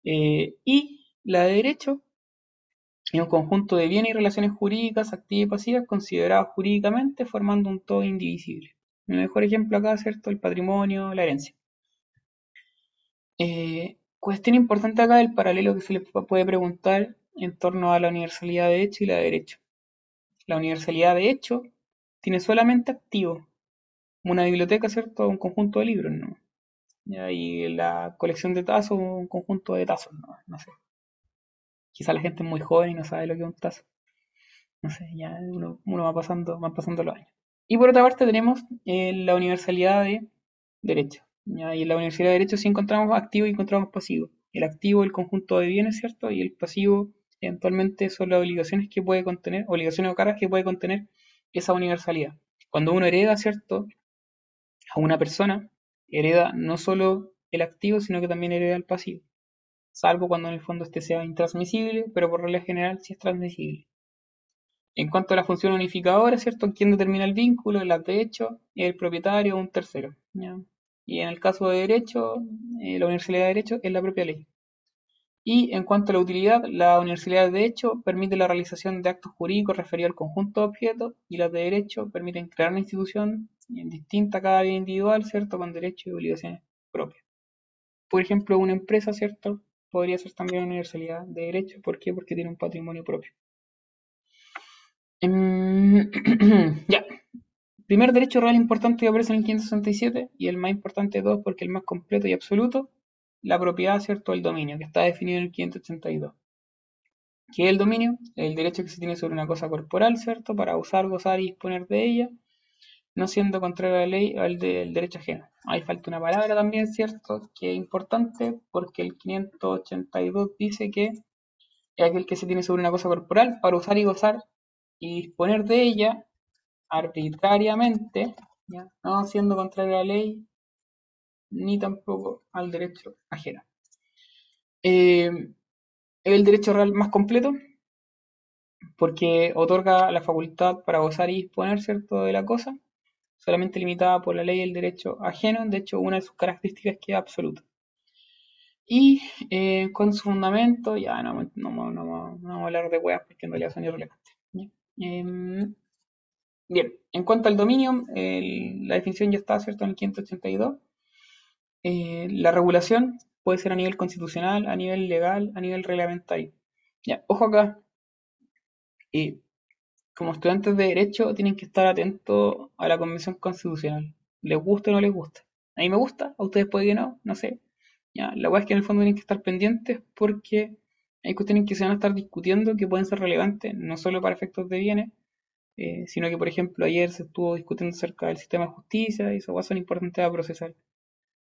Eh, y la de derecho es un conjunto de bienes y relaciones jurídicas, activas y pasivas, consideradas jurídicamente, formando un todo indivisible. El mejor ejemplo acá, ¿cierto? El patrimonio, la herencia. Eh, Cuestión importante acá el paralelo que se le puede preguntar en torno a la universalidad de hecho y la de derecho. La universalidad de hecho tiene solamente activo, una biblioteca, ¿cierto? Un conjunto de libros, ¿no? Y la colección de tazos, un conjunto de tazos, ¿no? No sé. Quizá la gente es muy joven y no sabe lo que es un tazo. No sé, ya uno, va pasando, van pasando los años. Y por otra parte tenemos eh, la universalidad de derecho. Y en la Universidad de Derecho sí encontramos activo y encontramos pasivo. El activo el conjunto de bienes, ¿cierto? Y el pasivo eventualmente son las obligaciones que puede contener, obligaciones o cargas que puede contener esa universalidad. Cuando uno hereda, ¿cierto? A una persona, hereda no solo el activo, sino que también hereda el pasivo. Salvo cuando en el fondo este sea intransmisible, pero por regla general sí es transmisible. En cuanto a la función unificadora, ¿cierto? ¿Quién determina el vínculo? El de hecho, el propietario o un tercero. Y en el caso de derecho, eh, la universalidad de derecho es la propia ley. Y en cuanto a la utilidad, la universalidad de hecho permite la realización de actos jurídicos referidos al conjunto de objetos y las de derecho permiten crear una institución distinta a cada vida individual, ¿cierto? Con derechos y obligaciones propias. Por ejemplo, una empresa, ¿cierto? Podría ser también una universalidad de derecho. ¿Por qué? Porque tiene un patrimonio propio. Em, ya. Primer derecho real importante que aparece en el 567 y el más importante de todos porque el más completo y absoluto la propiedad, ¿cierto?, el dominio, que está definido en el 582. ¿Qué es el dominio? El derecho que se tiene sobre una cosa corporal, ¿cierto?, para usar, gozar y disponer de ella, no siendo contrario a la ley o al del derecho ajeno. Ahí falta una palabra también, ¿cierto?, que es importante porque el 582 dice que es aquel que se tiene sobre una cosa corporal para usar y gozar y disponer de ella arbitrariamente, no siendo contrario a la ley ni tampoco al derecho ajeno. Eh, el derecho real más completo porque otorga la facultad para gozar y disponer cierto de la cosa, solamente limitada por la ley del derecho ajeno, de hecho una de sus características es que es absoluta. Y eh, con su fundamento, ya no, no, vamos a hablar de weas porque en realidad son irrelevantes. Em, bien, en cuanto al dominio, la definición ya está, ¿cierto? En el 582. Eh, la regulación puede ser a nivel constitucional, a nivel legal, a nivel reglamentario. Ya, ojo acá. Eh, como estudiantes de Derecho tienen que estar atentos a la Convención Constitucional. ¿Les gusta o no les gusta? A mí me gusta, a ustedes puede que no, no sé. Ya, la verdad es que en el fondo tienen que estar pendientes porque hay cuestiones que se van a estar discutiendo que pueden ser relevantes, no solo para efectos de bienes, eh, sino que, por ejemplo, ayer se estuvo discutiendo acerca del sistema de justicia y eso son importantes a procesar.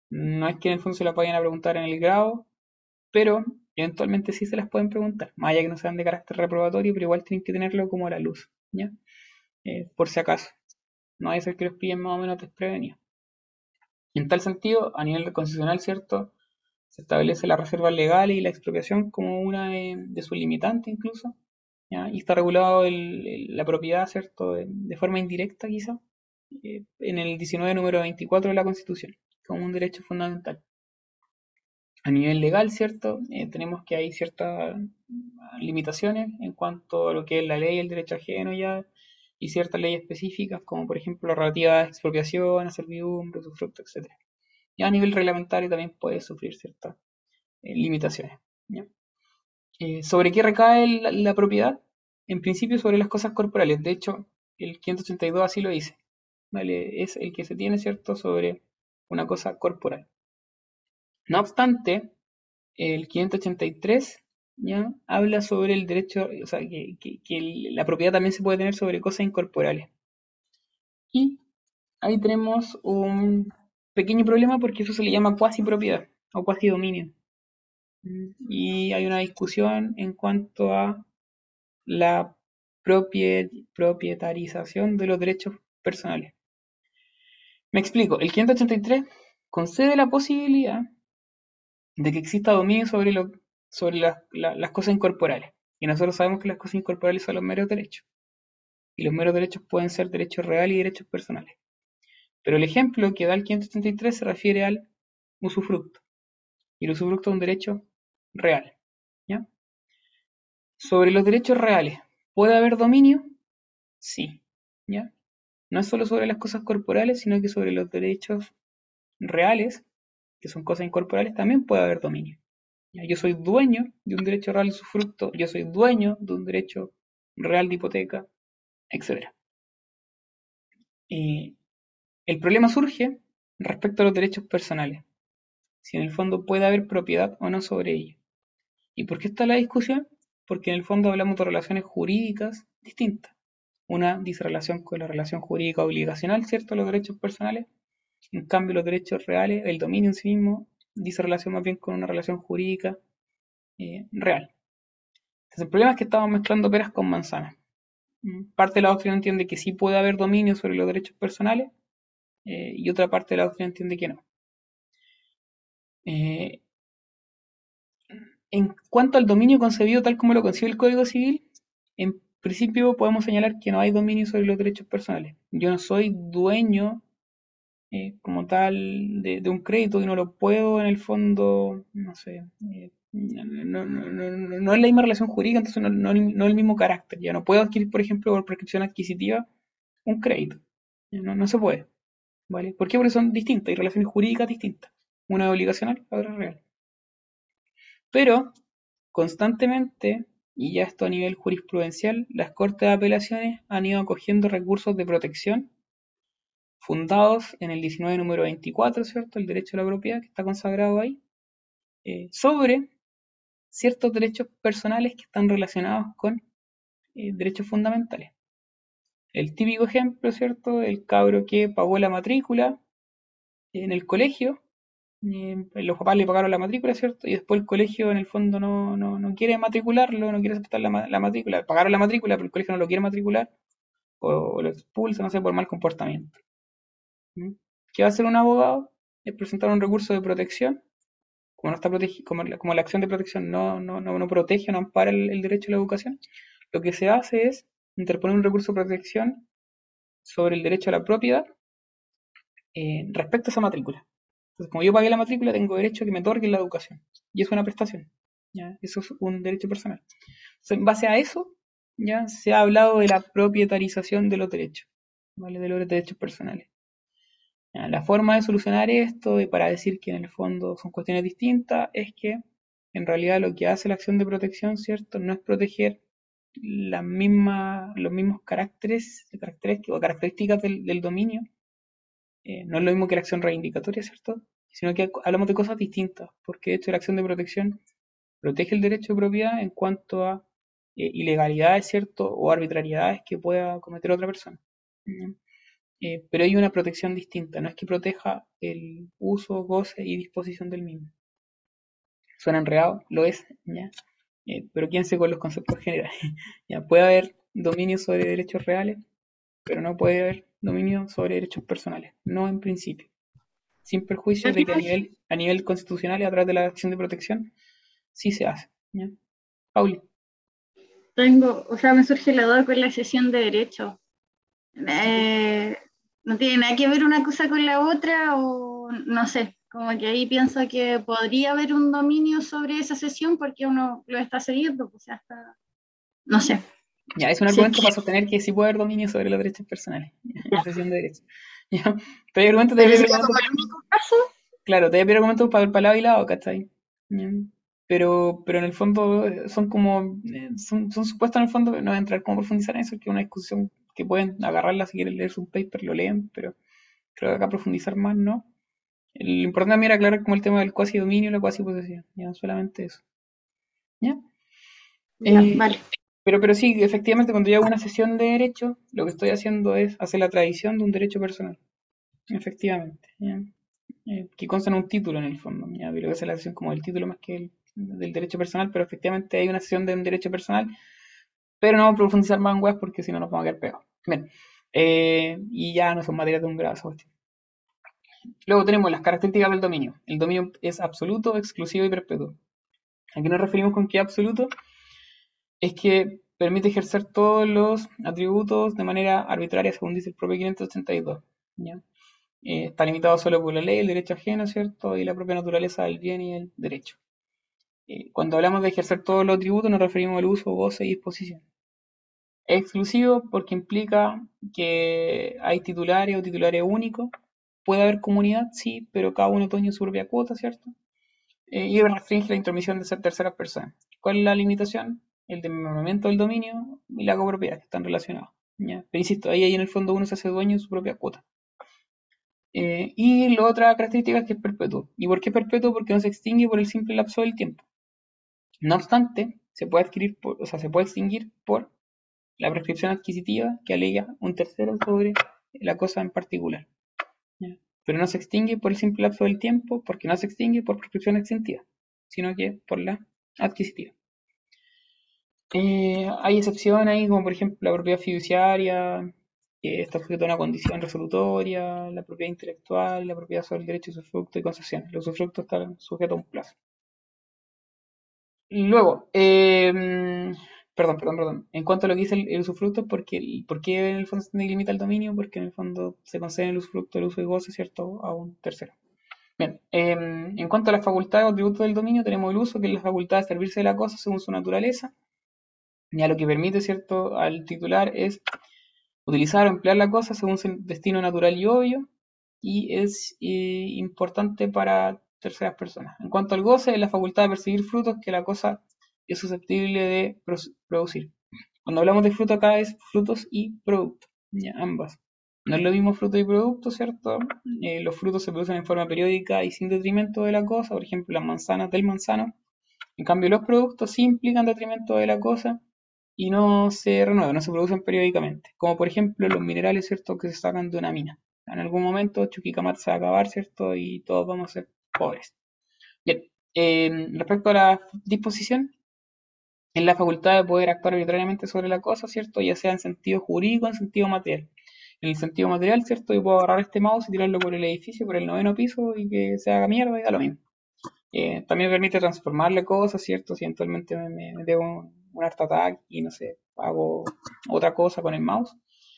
No es que en el fondo se las vayan a preguntar en el grado, pero eventualmente sí se las pueden preguntar, más allá que no sean de carácter reprobatorio, pero igual tienen que tenerlo como a la luz, ¿ya? Eh, por si acaso. No hay ser que los pillen más o menos desprevenidos. En tal sentido, a nivel constitucional, ¿cierto? Se establece la reserva legal y la expropiación como una de, sus limitantes incluso, ¿ya? Y está regulado la propiedad, ¿cierto? De, forma indirecta quizá, eh, en el 19 número 24 de la Constitución como un derecho fundamental. A nivel legal, ¿cierto? Eh, tenemos que hay ciertas limitaciones en cuanto a lo que es la ley, el derecho ajeno ya, y ciertas leyes específicas, como por ejemplo la relativa a expropiación, a servidumbre, usufructo, etc. Y a nivel reglamentario también puede sufrir ciertas eh, limitaciones. Eh, ¿Sobre qué recae la, propiedad? En principio sobre las cosas corporales. De hecho, el 582 así lo dice. Es el que se tiene, ¿cierto?, sobre una cosa corporal. No obstante, el 583 ¿ya? habla sobre el derecho, o sea, que, la propiedad también se puede tener sobre cosas incorporales. Y ahí tenemos un pequeño problema porque eso se le llama cuasi propiedad o cuasi dominio. Y hay una discusión en cuanto a la propietarización de los derechos personales. Me explico, el 583 concede la posibilidad de que exista dominio sobre, las cosas incorporales. Y nosotros sabemos que las cosas incorporales son los meros derechos. Y los meros derechos pueden ser derechos reales y derechos personales. Pero el ejemplo que da el 583 se refiere al usufructo. Y el usufructo es un derecho real. ¿ya? Sobre los derechos reales, ¿puede haber dominio? Sí. ¿ya? no es solo sobre las cosas corporales, sino que sobre los derechos reales, que son cosas incorporales, también puede haber dominio. Yo soy dueño de un derecho real de su fruto, yo soy dueño de un derecho real de hipoteca, etc. Y el problema surge respecto a los derechos personales, si en el fondo puede haber propiedad o no sobre ellos. ¿Y por qué está la discusión? Porque en el fondo hablamos de relaciones jurídicas distintas. Una dice relación con la relación jurídica obligacional, ¿cierto? Los derechos personales. En cambio, los derechos reales, el dominio en sí mismo, dice relación más bien con una relación jurídica eh, real. Entonces, el problema es que estamos mezclando peras con manzanas. Mm, Parte de la doctrina entiende que sí puede haber dominio sobre los derechos personales eh, y otra parte de la doctrina entiende que no. Eh, en cuanto al dominio concebido tal como lo concibe el Código Civil, en principio podemos señalar que no hay dominio sobre los derechos personales. Yo no soy dueño eh, como tal de, un crédito y no lo puedo en el fondo, no sé, eh, no, es la misma relación jurídica, entonces no, no el mismo carácter. Ya no puedo adquirir, por ejemplo, por prescripción adquisitiva un crédito. No, se puede. ¿Vale? ¿Por qué? Porque son distintas, hay relaciones jurídicas distintas. Una es obligacional, la otra es real. Pero constantemente, y ya esto a nivel jurisprudencial, las Cortes de Apelaciones han ido acogiendo recursos de protección fundados en el 19 número 24, ¿cierto? El derecho a la propiedad que está consagrado ahí, eh, sobre ciertos derechos personales que están relacionados con eh, derechos fundamentales. El típico ejemplo, ¿cierto? El cabro que pagó la matrícula en el colegio, eh, los papás le pagaron la matrícula, ¿cierto? Y después el colegio en el fondo no, no, no quiere matricularlo, no quiere aceptar la, la matrícula. Pagaron la matrícula, pero el colegio no lo quiere matricular, o, lo expulsa, no sé, por mal comportamiento. ¿Mm? ¿Qué va a hacer un abogado? Es presentar un recurso de protección. Como no está protegi- como, la, como la acción de protección no, no, no, no protege, no ampara el, el derecho a la educación, lo que se hace es interponer un recurso de protección sobre el derecho a la propiedad eh, respecto a esa matrícula. Entonces, como yo pagué la matrícula, tengo derecho a que me otorguen la educación. Y es una prestación. Eso es un derecho personal. En base a eso, ya se ha hablado de la propietarización de los derechos, ¿vale? de los derechos personales. La forma de solucionar esto y para decir que en el fondo son cuestiones distintas es que en realidad lo que hace la acción de protección, ¿cierto? No es proteger las mismas, los mismos caracteres, caracteres o características del dominio, eh, no es lo mismo que la acción reivindicatoria, ¿cierto? Sino que hablamos de cosas distintas, porque de hecho la acción de protección protege el derecho de propiedad en cuanto a eh, ilegalidades, ¿cierto? O arbitrariedades que pueda cometer otra persona. Eh, pero hay una protección distinta, no es que proteja el uso, goce y disposición del mismo. Suena enredado, lo es, ¿ya? Eh, pero quédense con los conceptos generales. ¿ya? Puede haber dominio sobre derechos reales, pero no puede haber dominio sobre derechos personales, no en principio. Sin perjuicio de que a nivel, a nivel constitucional y a través de la acción de protección sí se hace. ¿ya? Pauli. Tengo, o sea, me surge la duda con la sesión de derecho. Eh, no tiene nada que ver una cosa con la otra o no sé, como que ahí pienso que podría haber un dominio sobre esa sesión porque uno lo está cediendo, pues ya está, no sé. Ya, es un argumento para sostener que sí puede haber dominio sobre los derechos personales. La de derechos. ¿Ya? Pero hay argumentos de Pero argumentos- Claro, te voy a argumentos para, para lado y lado, ¿cachai? Mm. Pero, pero en el fondo eh, son como, eh, son, son supuestos en el fondo, no voy a entrar como a profundizar en eso, que es una discusión que pueden agarrarla si quieren leer un paper, lo leen, pero creo que acá profundizar más, ¿no? Lo importante también era aclarar como el tema del cuasi dominio y la cuasi posesión, ya, solamente eso. ¿Ya? Ya, Eh, vale. Pero, pero sí, efectivamente, cuando yo hago una sesión de derecho, lo que estoy haciendo es hacer la tradición de un derecho personal. Efectivamente. Eh, que consta en un título en el fondo. ¿ya? Pero esa es la sesión como del título más que el, del derecho personal, pero efectivamente hay una sesión de un derecho personal. Pero no vamos a profundizar más en web porque si no nos vamos a quedar pegados. Bien. Eh, y ya no son materias de un grado. Luego tenemos las características del dominio. El dominio es absoluto, exclusivo y perpetuo. ¿A qué nos referimos con que es absoluto? Es que permite ejercer todos los atributos de manera arbitraria, según dice el propio 582. ¿ya? Eh, está limitado solo por la ley, el derecho ajeno, ¿cierto? Y la propia naturaleza del bien y el derecho. Eh, cuando hablamos de ejercer todos los atributos, nos referimos al uso, goce y disposición. Es exclusivo porque implica que hay titulares o titulares únicos. Puede haber comunidad, sí, pero cada uno tiene su propia cuota, ¿cierto? Eh, y restringe la intromisión de ser terceras personas. ¿Cuál es la limitación? El desmembramiento del dominio y la copropiedad, que están relacionados. Pero insisto, ahí, ahí en el fondo uno se hace dueño de su propia cuota. Eh, y la otra característica es que es perpetuo. ¿Y por qué perpetuo? Porque no se extingue por el simple lapso del tiempo. No obstante, se puede adquirir, o sea, se puede extinguir por la prescripción adquisitiva que alega un tercero sobre la cosa en particular. Pero no se extingue por el simple lapso del tiempo, porque no se extingue por prescripción extintiva, sino que por la adquisitiva. Eh, hay excepciones ahí, como por ejemplo la propiedad fiduciaria, que está sujeta a una condición resolutoria, la propiedad intelectual, la propiedad sobre el derecho de usufructo y concesiones. Los usufructos están sujetos a un plazo. Luego, em, perdón, perdón, perdón. En cuanto a lo que dice el, usufructo, ¿por qué en el fondo se limita el dominio? Porque en el fondo se concede el usufructo, el uso y goce, ¿cierto?, a un tercero. Bien, em, en cuanto a las facultades o atributos del dominio, tenemos el uso, que es la facultad de servirse de la cosa según su naturaleza. Ya lo que permite, ¿cierto?, al titular es utilizar o emplear la cosa según su destino natural y obvio, y es eh, importante para terceras personas. En cuanto al goce, es la facultad de percibir frutos que la cosa es susceptible de producir. Cuando hablamos de fruto acá es frutos y producto, ambas. No es lo mismo fruto y producto, ¿cierto? Eh, los frutos se producen en forma periódica y sin detrimento de la cosa, por ejemplo, las manzanas del manzano. En cambio, los productos sí implican detrimento de la cosa y no se renuevan, no se producen periódicamente. Como por ejemplo los minerales, ¿cierto? Que se sacan de una mina. En algún momento Chuquicamata se va a acabar, ¿cierto? Y todos vamos a ser pobres. Bien, em, respecto a la disposición, es la facultad de poder actuar arbitrariamente sobre la cosa, ¿cierto? Ya sea en sentido jurídico o en sentido material. En el sentido material, ¿cierto? Yo puedo agarrar este mouse y tirarlo por el edificio, por el noveno piso y que se haga mierda y da lo mismo. Eh, también permite transformarle cosas, ¿cierto? Si eventualmente me, me, debo un, art attack y no sé, hago otra cosa con el mouse.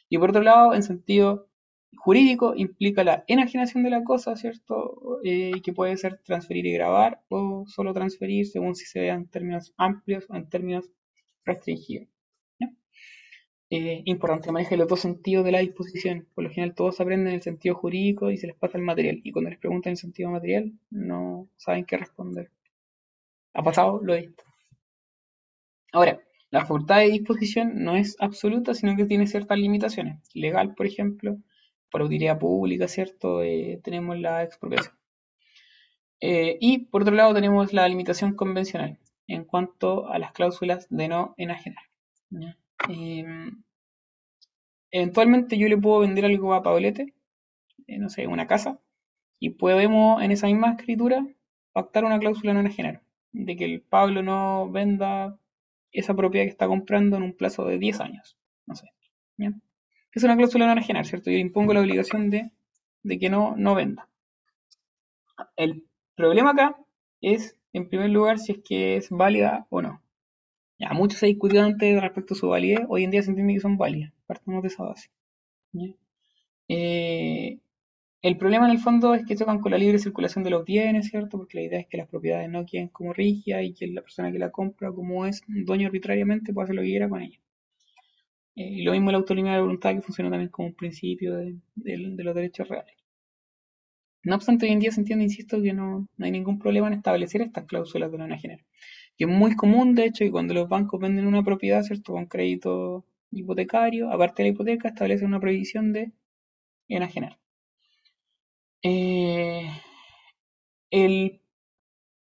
Y por otro lado, en sentido jurídico implica la enajenación de la cosa, ¿cierto? Eh, que puede ser transferir y grabar o solo transferir según si se vea en términos amplios o en términos restringidos. Eh, importante, maneje los dos sentidos de la disposición. Por lo general todos aprenden el sentido jurídico y se les pasa el material. Y cuando les preguntan el sentido material, no saben qué responder. ¿Ha pasado? Lo visto. Ahora, la facultad de disposición no es absoluta, sino que tiene ciertas limitaciones. Legal, por ejemplo, para utilidad pública, ¿cierto? Eh, tenemos la expropiación. Eh, y por otro lado tenemos la limitación convencional en cuanto a las cláusulas de no enajenar. Em, eventualmente yo le puedo vender algo a Paulete, eh, no sé, una casa, y podemos en esa misma escritura pactar una cláusula no enajenar, de que el Pablo no venda esa propiedad que está comprando en un plazo de 10 años, no sé. es una cláusula no enajenar, ¿cierto? Yo impongo la obligación de, que no, no venda. El problema acá es, en primer lugar, si es que es válida o no. Ya, mucho se ha discutido antes respecto a su validez, hoy en día se entiende que son válidas, partimos de esa base. El problema en el fondo es que chocan con la libre circulación de los bienes, ¿cierto? Porque la idea es que las propiedades no queden como rígidas y que la persona que la compra, como es dueño arbitrariamente, puede hacer lo que quiera con ella. Eh, y lo mismo la autonomía de la voluntad que funciona también como un principio de, los derechos reales. No obstante, hoy en día se entiende, insisto, que no, hay ningún problema en establecer estas cláusulas de no enajenar. Que es muy común, de hecho, que cuando los bancos venden una propiedad, ¿cierto? Con crédito hipotecario, aparte de la hipoteca, establecen una prohibición de enajenar. Eh, el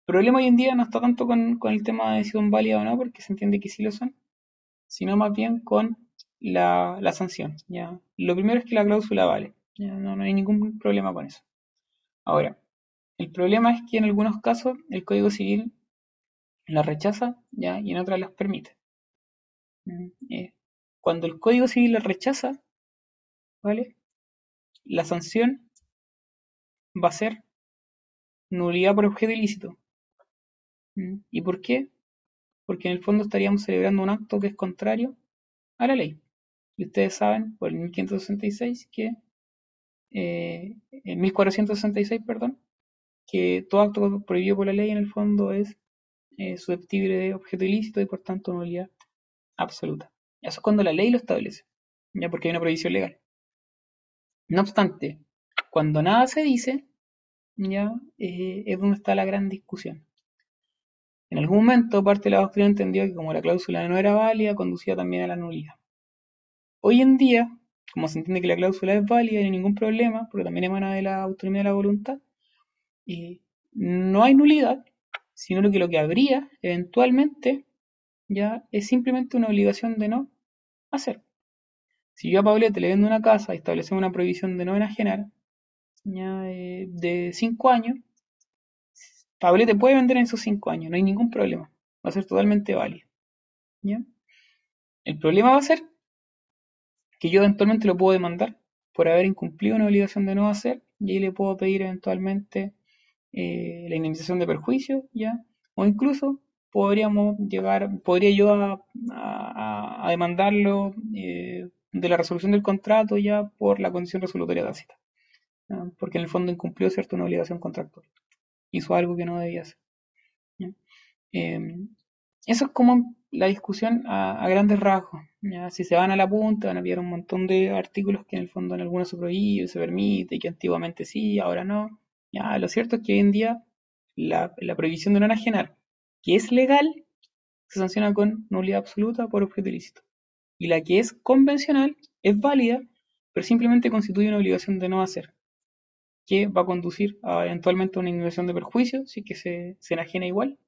problema hoy en día no está tanto con, el tema de si son válidas o no, porque se entiende que sí lo son, sino más bien con la, sanción. ¿ya? Lo primero es que la cláusula vale, No, hay ningún problema con eso. Ahora, el problema es que en algunos casos el Código Civil la rechaza ¿ya? y en otras las permite. Mm, eh, cuando el Código Civil la rechaza, ¿vale? La sanción va a ser nulidad por objeto ilícito. Mm, ¿Y por qué? Porque en el fondo estaríamos celebrando un acto que es contrario a la ley. Y ustedes saben, por el 1566, que, eh, en 1466, perdón, que todo acto prohibido por la ley en el fondo es eh, susceptible de objeto ilícito y por tanto nulidad absoluta. Eso es cuando la ley lo establece, ya porque hay una prohibición legal. No obstante, cuando nada se dice, ya eh, es donde está la gran discusión. En algún momento parte de la doctrina entendió que como la cláusula no era válida, conducía también a la nulidad. Hoy en día, como se entiende que la cláusula es válida y no hay ningún problema, porque también emana de la autonomía de la voluntad, y no hay nulidad, sino que lo que habría eventualmente ya es simplemente una obligación de no hacer. Si yo a Paulette le vendo una casa y establecemos una prohibición de no enajenar ya, eh, de 5 años, Paulette puede vender en esos 5 años, no hay ningún problema, va a ser totalmente válido. ¿ya? El problema va a ser que yo eventualmente lo puedo demandar por haber incumplido una obligación de no hacer y ahí le puedo pedir eventualmente eh, la indemnización de perjuicio, ¿ya? O incluso podríamos llegar, podría yo a, demandarlo eh, de la resolución del contrato ya por la condición resolutoria tácita, porque en el fondo incumplió cierto una obligación contractual, hizo algo que no debía hacer. Em, eso es como la discusión a, grandes rasgos. Si se van a la punta, van a pillar un montón de artículos que en el fondo en algunos se prohíbe, se permite, y que antiguamente sí, ahora no. Ya, lo cierto es que hoy en día la, prohibición de no enajenar, que es legal, se sanciona con nulidad absoluta por objeto ilícito. Y la que es convencional es válida, pero simplemente constituye una obligación de no hacer, que va a conducir a eventualmente una indemnización de perjuicio, si que se, se enajena igual,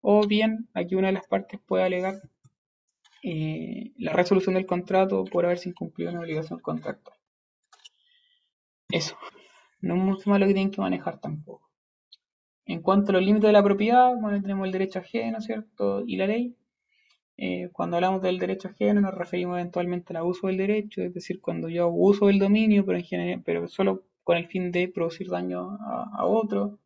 o bien aquí una de las partes puede alegar eh, la resolución del contrato por haberse incumplido una obligación contractual. Eso. No es mucho más lo que tienen que manejar tampoco. En cuanto a los límites de la propiedad, bueno, tenemos el derecho ajeno, ¿cierto? Y la ley. Eh, cuando hablamos del derecho ajeno nos referimos eventualmente al abuso del derecho, es decir, cuando yo uso el dominio, pero, en general, pero solo con el fin de producir daño a, a otro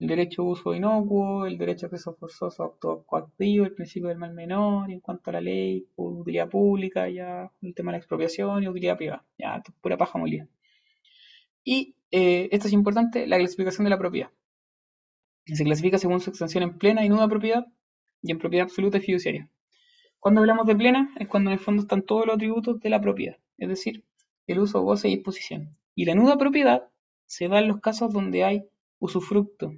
el derecho a uso inocuo, el derecho a acceso forzoso a acto coactivo, el principio del mal menor, y en cuanto a la ley, utilidad pública, ya el tema de la expropiación y utilidad privada, ya pura paja molida. Y eh, esto es importante, la clasificación de la propiedad. Se clasifica según su extensión en plena y nuda propiedad y en propiedad absoluta y fiduciaria. Cuando hablamos de plena es cuando en el fondo están todos los atributos de la propiedad, es decir, el uso, goce y disposición. Y la nuda propiedad se da en los casos donde hay usufructo,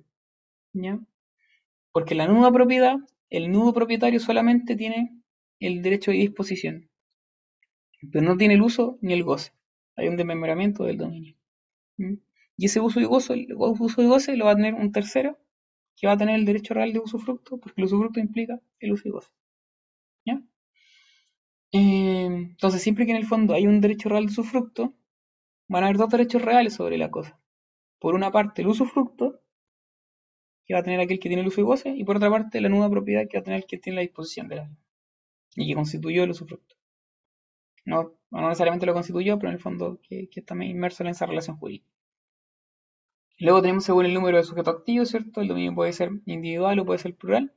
¿ya? Porque la nuda propiedad, el nudo propietario solamente tiene el derecho de disposición, pero no tiene el uso ni el goce. Hay un desmembramiento del dominio. Y ese uso y goce, el uso y goce lo va a tener un tercero que va a tener el derecho real de usufructo, porque el usufructo implica el uso y goce. ¿Ya? Eh, entonces, siempre que en el fondo hay un derecho real de usufructo, van a haber dos derechos reales sobre la cosa. Por una parte, el usufructo, que va a tener aquel que tiene el uso y goce, y por otra parte la nueva propiedad que va a tener el que tiene la disposición de la y que constituyó el usufructo. No, necesariamente lo constituyó, pero en el fondo que, que está inmerso en esa relación jurídica. Luego tenemos según el número de sujeto activo, ¿cierto? El dominio puede ser individual o puede ser plural.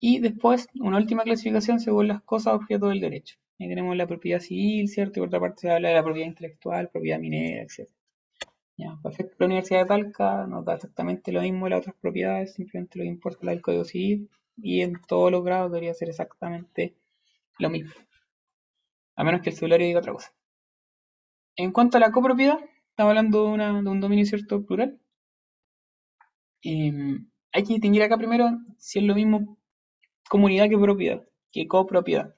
Y después una última clasificación según las cosas objeto del derecho. Ahí tenemos la propiedad civil, ¿cierto? Y por otra parte se habla de la propiedad intelectual, propiedad minera, etc. Ya, perfecto. La Universidad de Talca nos da exactamente lo mismo de las otras propiedades, simplemente lo que importa es del Código Civil y en todos los grados debería ser exactamente lo mismo. A menos que el celulario diga otra cosa. En cuanto a la copropiedad, estamos hablando de, de un dominio cierto plural. Em, hay que distinguir acá primero si es lo mismo comunidad que propiedad, que copropiedad.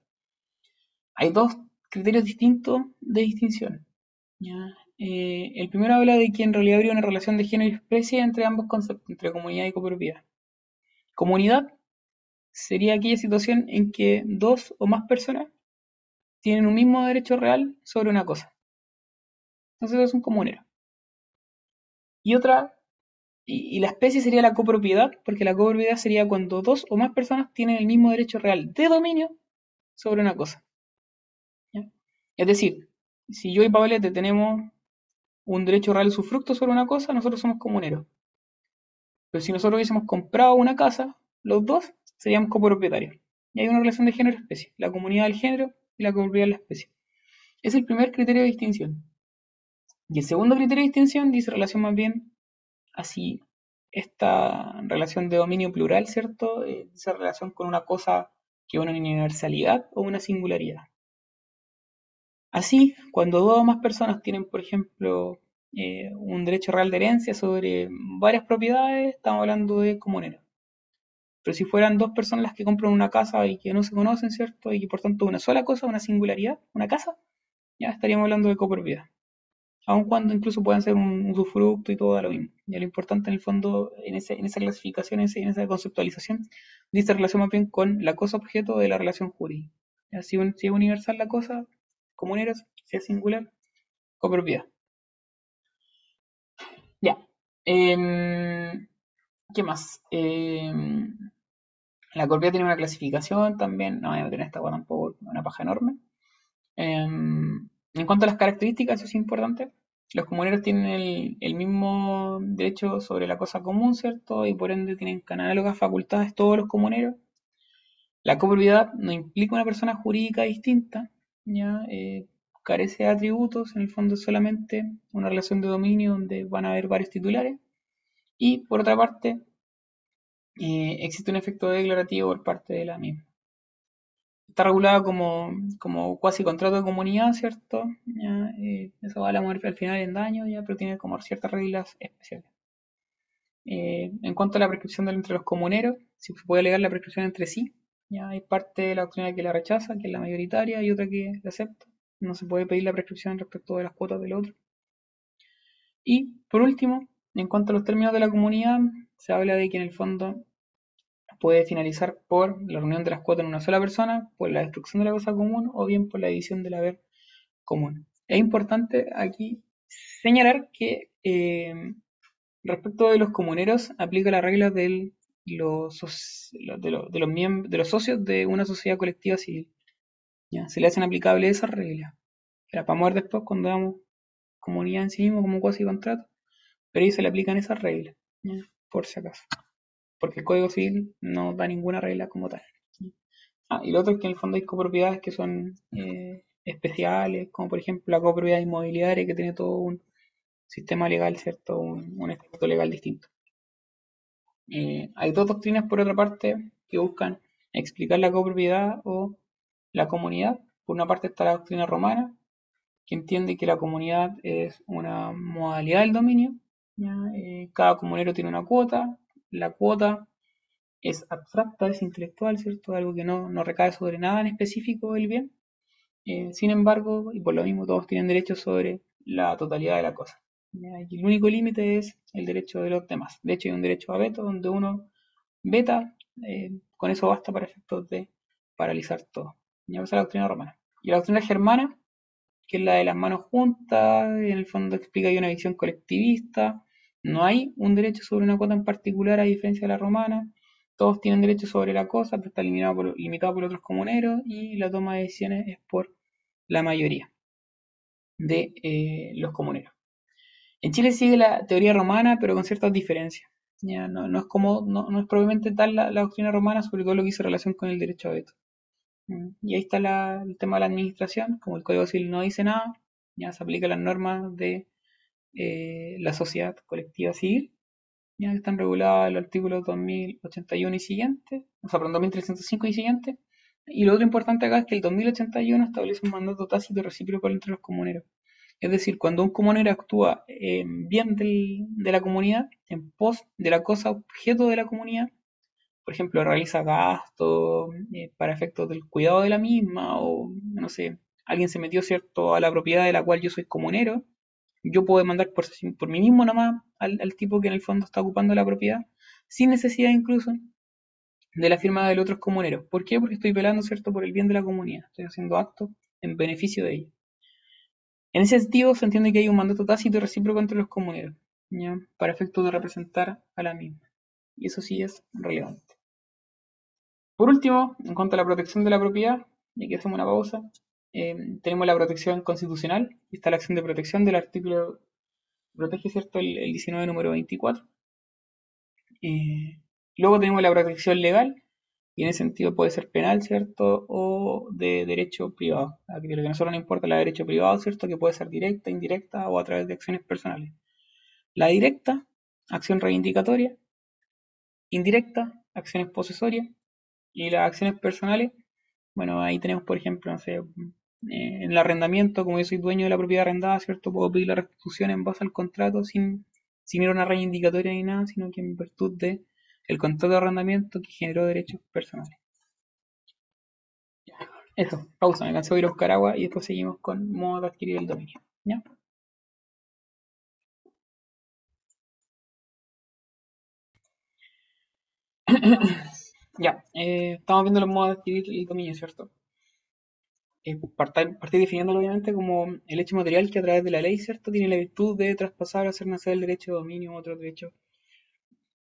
Hay dos criterios distintos de distinción. Eh, el primero habla de que en realidad habría una relación de género y especie entre ambos conceptos, entre comunidad y copropiedad. Comunidad sería aquella situación en que dos o más personas tienen un mismo derecho real sobre una cosa. Entonces es un comunero. Y otra, y, la especie sería la copropiedad, porque la copropiedad sería cuando dos o más personas tienen el mismo derecho real de dominio sobre una cosa. Es decir, si yo y Pablete tenemos un derecho real usufructo sobre una cosa, nosotros somos comuneros. Pero si nosotros hubiésemos comprado una casa, los dos seríamos copropietarios. Y hay una relación de género-especie, la comunidad del género y la copropiedad de la especie. Es el primer criterio de distinción. Y el segundo criterio de distinción dice relación más bien así, esta relación de dominio plural, ¿cierto? Eh, esa relación con una cosa que una universalidad o una singularidad. Así, cuando dos o más personas tienen, por ejemplo, eh, un derecho real de herencia sobre varias propiedades, estamos hablando de comunero. Pero si fueran dos personas las que compran una casa y que no se conocen, ¿cierto? Y que por tanto una sola cosa, una singularidad, una casa, ya estaríamos hablando de copropiedad. Aun cuando incluso puedan ser un usufructo y todo lo mismo. Y lo importante en el fondo, en, esa clasificación, en, esa conceptualización, dice relación más bien con la cosa objeto de la relación jurídica. Si, si es universal la cosa, comuneros, es singular, copropiedad. Ya. Em, ¿Qué más? Em, La propiedad tiene una clasificación también, no voy a en esta agua tampoco, una paja enorme. Em, en cuanto a las características, eso es importante. Los comuneros tienen el, el, mismo derecho sobre la cosa común, ¿cierto? Y por ende tienen análogas facultades todos los comuneros. La copropiedad no implica una persona jurídica distinta, ¿ya? Eh, carece de atributos, en el fondo solamente una relación de dominio donde van a haber varios titulares. Y por otra parte, eh, existe un efecto declarativo por parte de la misma. Está regulada como, como cuasi contrato de comunidad, ¿cierto? Ya, eh, eso va a la muerte al final en daño, ya, pero tiene como ciertas reglas especiales. En cuanto a la prescripción entre los comuneros, si se puede alegar la prescripción entre sí, ya hay parte de la doctrina que la rechaza, que es la mayoritaria, y otra que la acepta. No se puede pedir la prescripción respecto de las cuotas del otro. Y por último, en cuanto a los términos de la comunidad, se habla de que en el fondo puede finalizar por la reunión de las cuotas en una sola persona, por la destrucción de la cosa común o bien por la edición del haber común. Es importante aquí señalar que eh, respecto de los comuneros aplica la regla de los, de, los, de, los de los socios de una sociedad colectiva civil. ¿ya? Se le hacen aplicables esas reglas. Las vamos a ver después cuando damos comunidad en sí mismo como cuasi contrato, pero ahí se le aplican esas reglas, por si acaso porque el Código Civil no da ninguna regla como tal. Ah, y lo otro es que en el fondo hay copropiedades que son eh, especiales, como por ejemplo la copropiedad inmobiliaria que tiene todo un sistema legal, ¿cierto? Un, un estatuto legal distinto. Eh, hay dos doctrinas, por otra parte, que buscan explicar la copropiedad o la comunidad. Por una parte está la doctrina romana, que entiende que la comunidad es una modalidad del dominio. Eh, cada comunero tiene una cuota, la cuota es abstracta, es intelectual, ¿cierto? Algo que no, recae sobre nada en específico del bien. Eh, sin embargo, y por lo mismo, todos tienen derecho sobre la totalidad de la cosa. Y el único límite es el derecho de los demás. De hecho, hay un derecho a veto donde uno veta, eh, con eso basta para efectos de paralizar todo. Ya esa es la doctrina romana. Y la doctrina germana, que es la de las manos juntas, en el fondo explica hay una visión colectivista, no hay un derecho sobre una cuota en particular a diferencia de la romana. Todos tienen derecho sobre la cosa, pero está limitado por, limitado por otros comuneros y la toma de decisiones es por la mayoría de eh, los comuneros. En Chile sigue la teoría romana, pero con ciertas diferencias. No, es como, no, es probablemente tal la, doctrina romana, sobre todo lo que hizo relación con el derecho a veto. Mm, y ahí está el tema de la administración, como el Código Civil no dice nada, ya se aplican las normas de eh, la sociedad colectiva civil, ya están reguladas en los artículos 2081 y siguiente, o sea, perdón, 2305 y siguiente. Y lo otro importante acá es que el 2081 establece un mandato tácito recíproco entre los comuneros. Es decir, cuando un comunero actúa en bien de la comunidad, en pos de la cosa objeto de la comunidad, por ejemplo, realiza gastos eh, para efectos del cuidado de la misma, o no sé, alguien se metió cierto a la propiedad de la cual yo soy comunero, yo puedo demandar por, por mí mismo nomás al, al tipo que en el fondo está ocupando la propiedad, sin necesidad incluso de la firma de los otros comuneros. ¿Por qué? Porque estoy velando, ¿cierto?, por el bien de la comunidad. Estoy haciendo actos en beneficio de ella. En ese sentido, se entiende que hay un mandato tácito y recíproco entre los comuneros, para efectos de representar a la misma. Y eso sí es relevante. Por último, en cuanto a la protección de la propiedad, y aquí hacemos una pausa, Em, tenemos la protección constitucional, está la acción de protección del artículo, protege, ¿cierto?, el, 19 número 24. Eh, luego tenemos la protección legal, y en ese sentido puede ser penal, ¿cierto?, o de derecho privado. Aquí lo que a nosotros nos importa es la derecho privado, ¿cierto?, que puede ser directa, indirecta o a través de acciones personales. La directa, acción reivindicatoria, indirecta, acciones posesorias, y las acciones personales, bueno, ahí tenemos, por ejemplo, no sé, en el arrendamiento, como yo soy dueño de la propiedad arrendada, ¿cierto? Puedo pedir la restitución en base al contrato sin, sin ir a una reivindicatoria ni nada, sino que en virtud de el contrato de arrendamiento que generó derechos personales. Eso, pausa, me cansé de ir a buscar agua y después seguimos con modo de adquirir el dominio. ¿Ya? ya, eh, estamos viendo los modos de adquirir el dominio, ¿cierto? eh, partir, definiéndolo obviamente como el hecho material que a través de la ley, ¿cierto?, tiene la virtud de traspasar o hacer nacer el derecho de dominio u otro derecho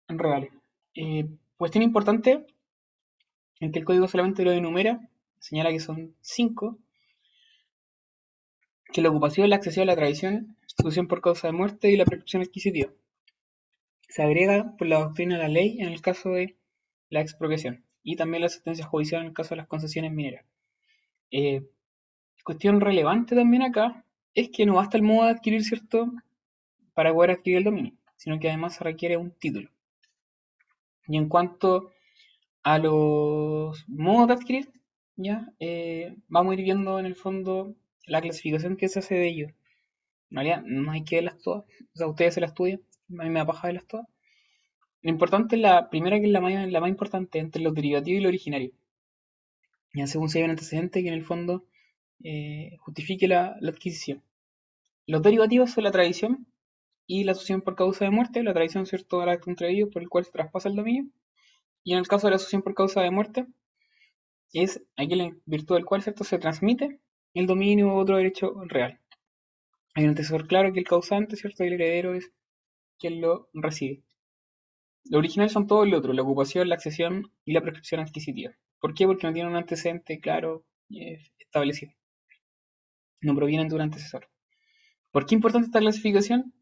reales. Eh, cuestión importante en que el código solamente lo enumera, señala que son cinco, que la ocupación, la accesión, la tradición, sucesión por causa de muerte y la prescripción adquisitiva. Se agrega por la doctrina de la ley en el caso de la expropiación y también la sentencia judicial en el caso de las concesiones mineras. Eh, cuestión relevante también acá es que no basta el modo de adquirir, ¿cierto? Para poder adquirir el dominio, sino que además se requiere un título. Y en cuanto a los modos de adquirir, ya eh, vamos a ir viendo en el fondo la clasificación que se hace de ellos. En realidad no hay que verlas todas, o sea, ustedes se las estudian, a mí me da paja verlas todas. Lo importante es la primera, que es la más, la importante, entre los derivativos y lo originario. Ya según se ve un antecedente que en el fondo eh, justifique la, adquisición. Los derivativos son la tradición y la asociación por causa de muerte. La tradición, ¿cierto?, el acto entre ellos por el cual se traspasa el dominio. Y en el caso de la asociación por causa de muerte, es aquel en virtud del cual, ¿cierto?, se transmite el dominio u otro derecho real. Hay un antecesor claro que el causante, ¿cierto?, y el heredero es quien lo recibe. Lo original son todos los otros, la ocupación, la accesión y la prescripción adquisitiva. ¿Por qué? Porque no tienen un antecedente claro establecido. No provienen de un antecesor. ¿Por qué es importante esta clasificación?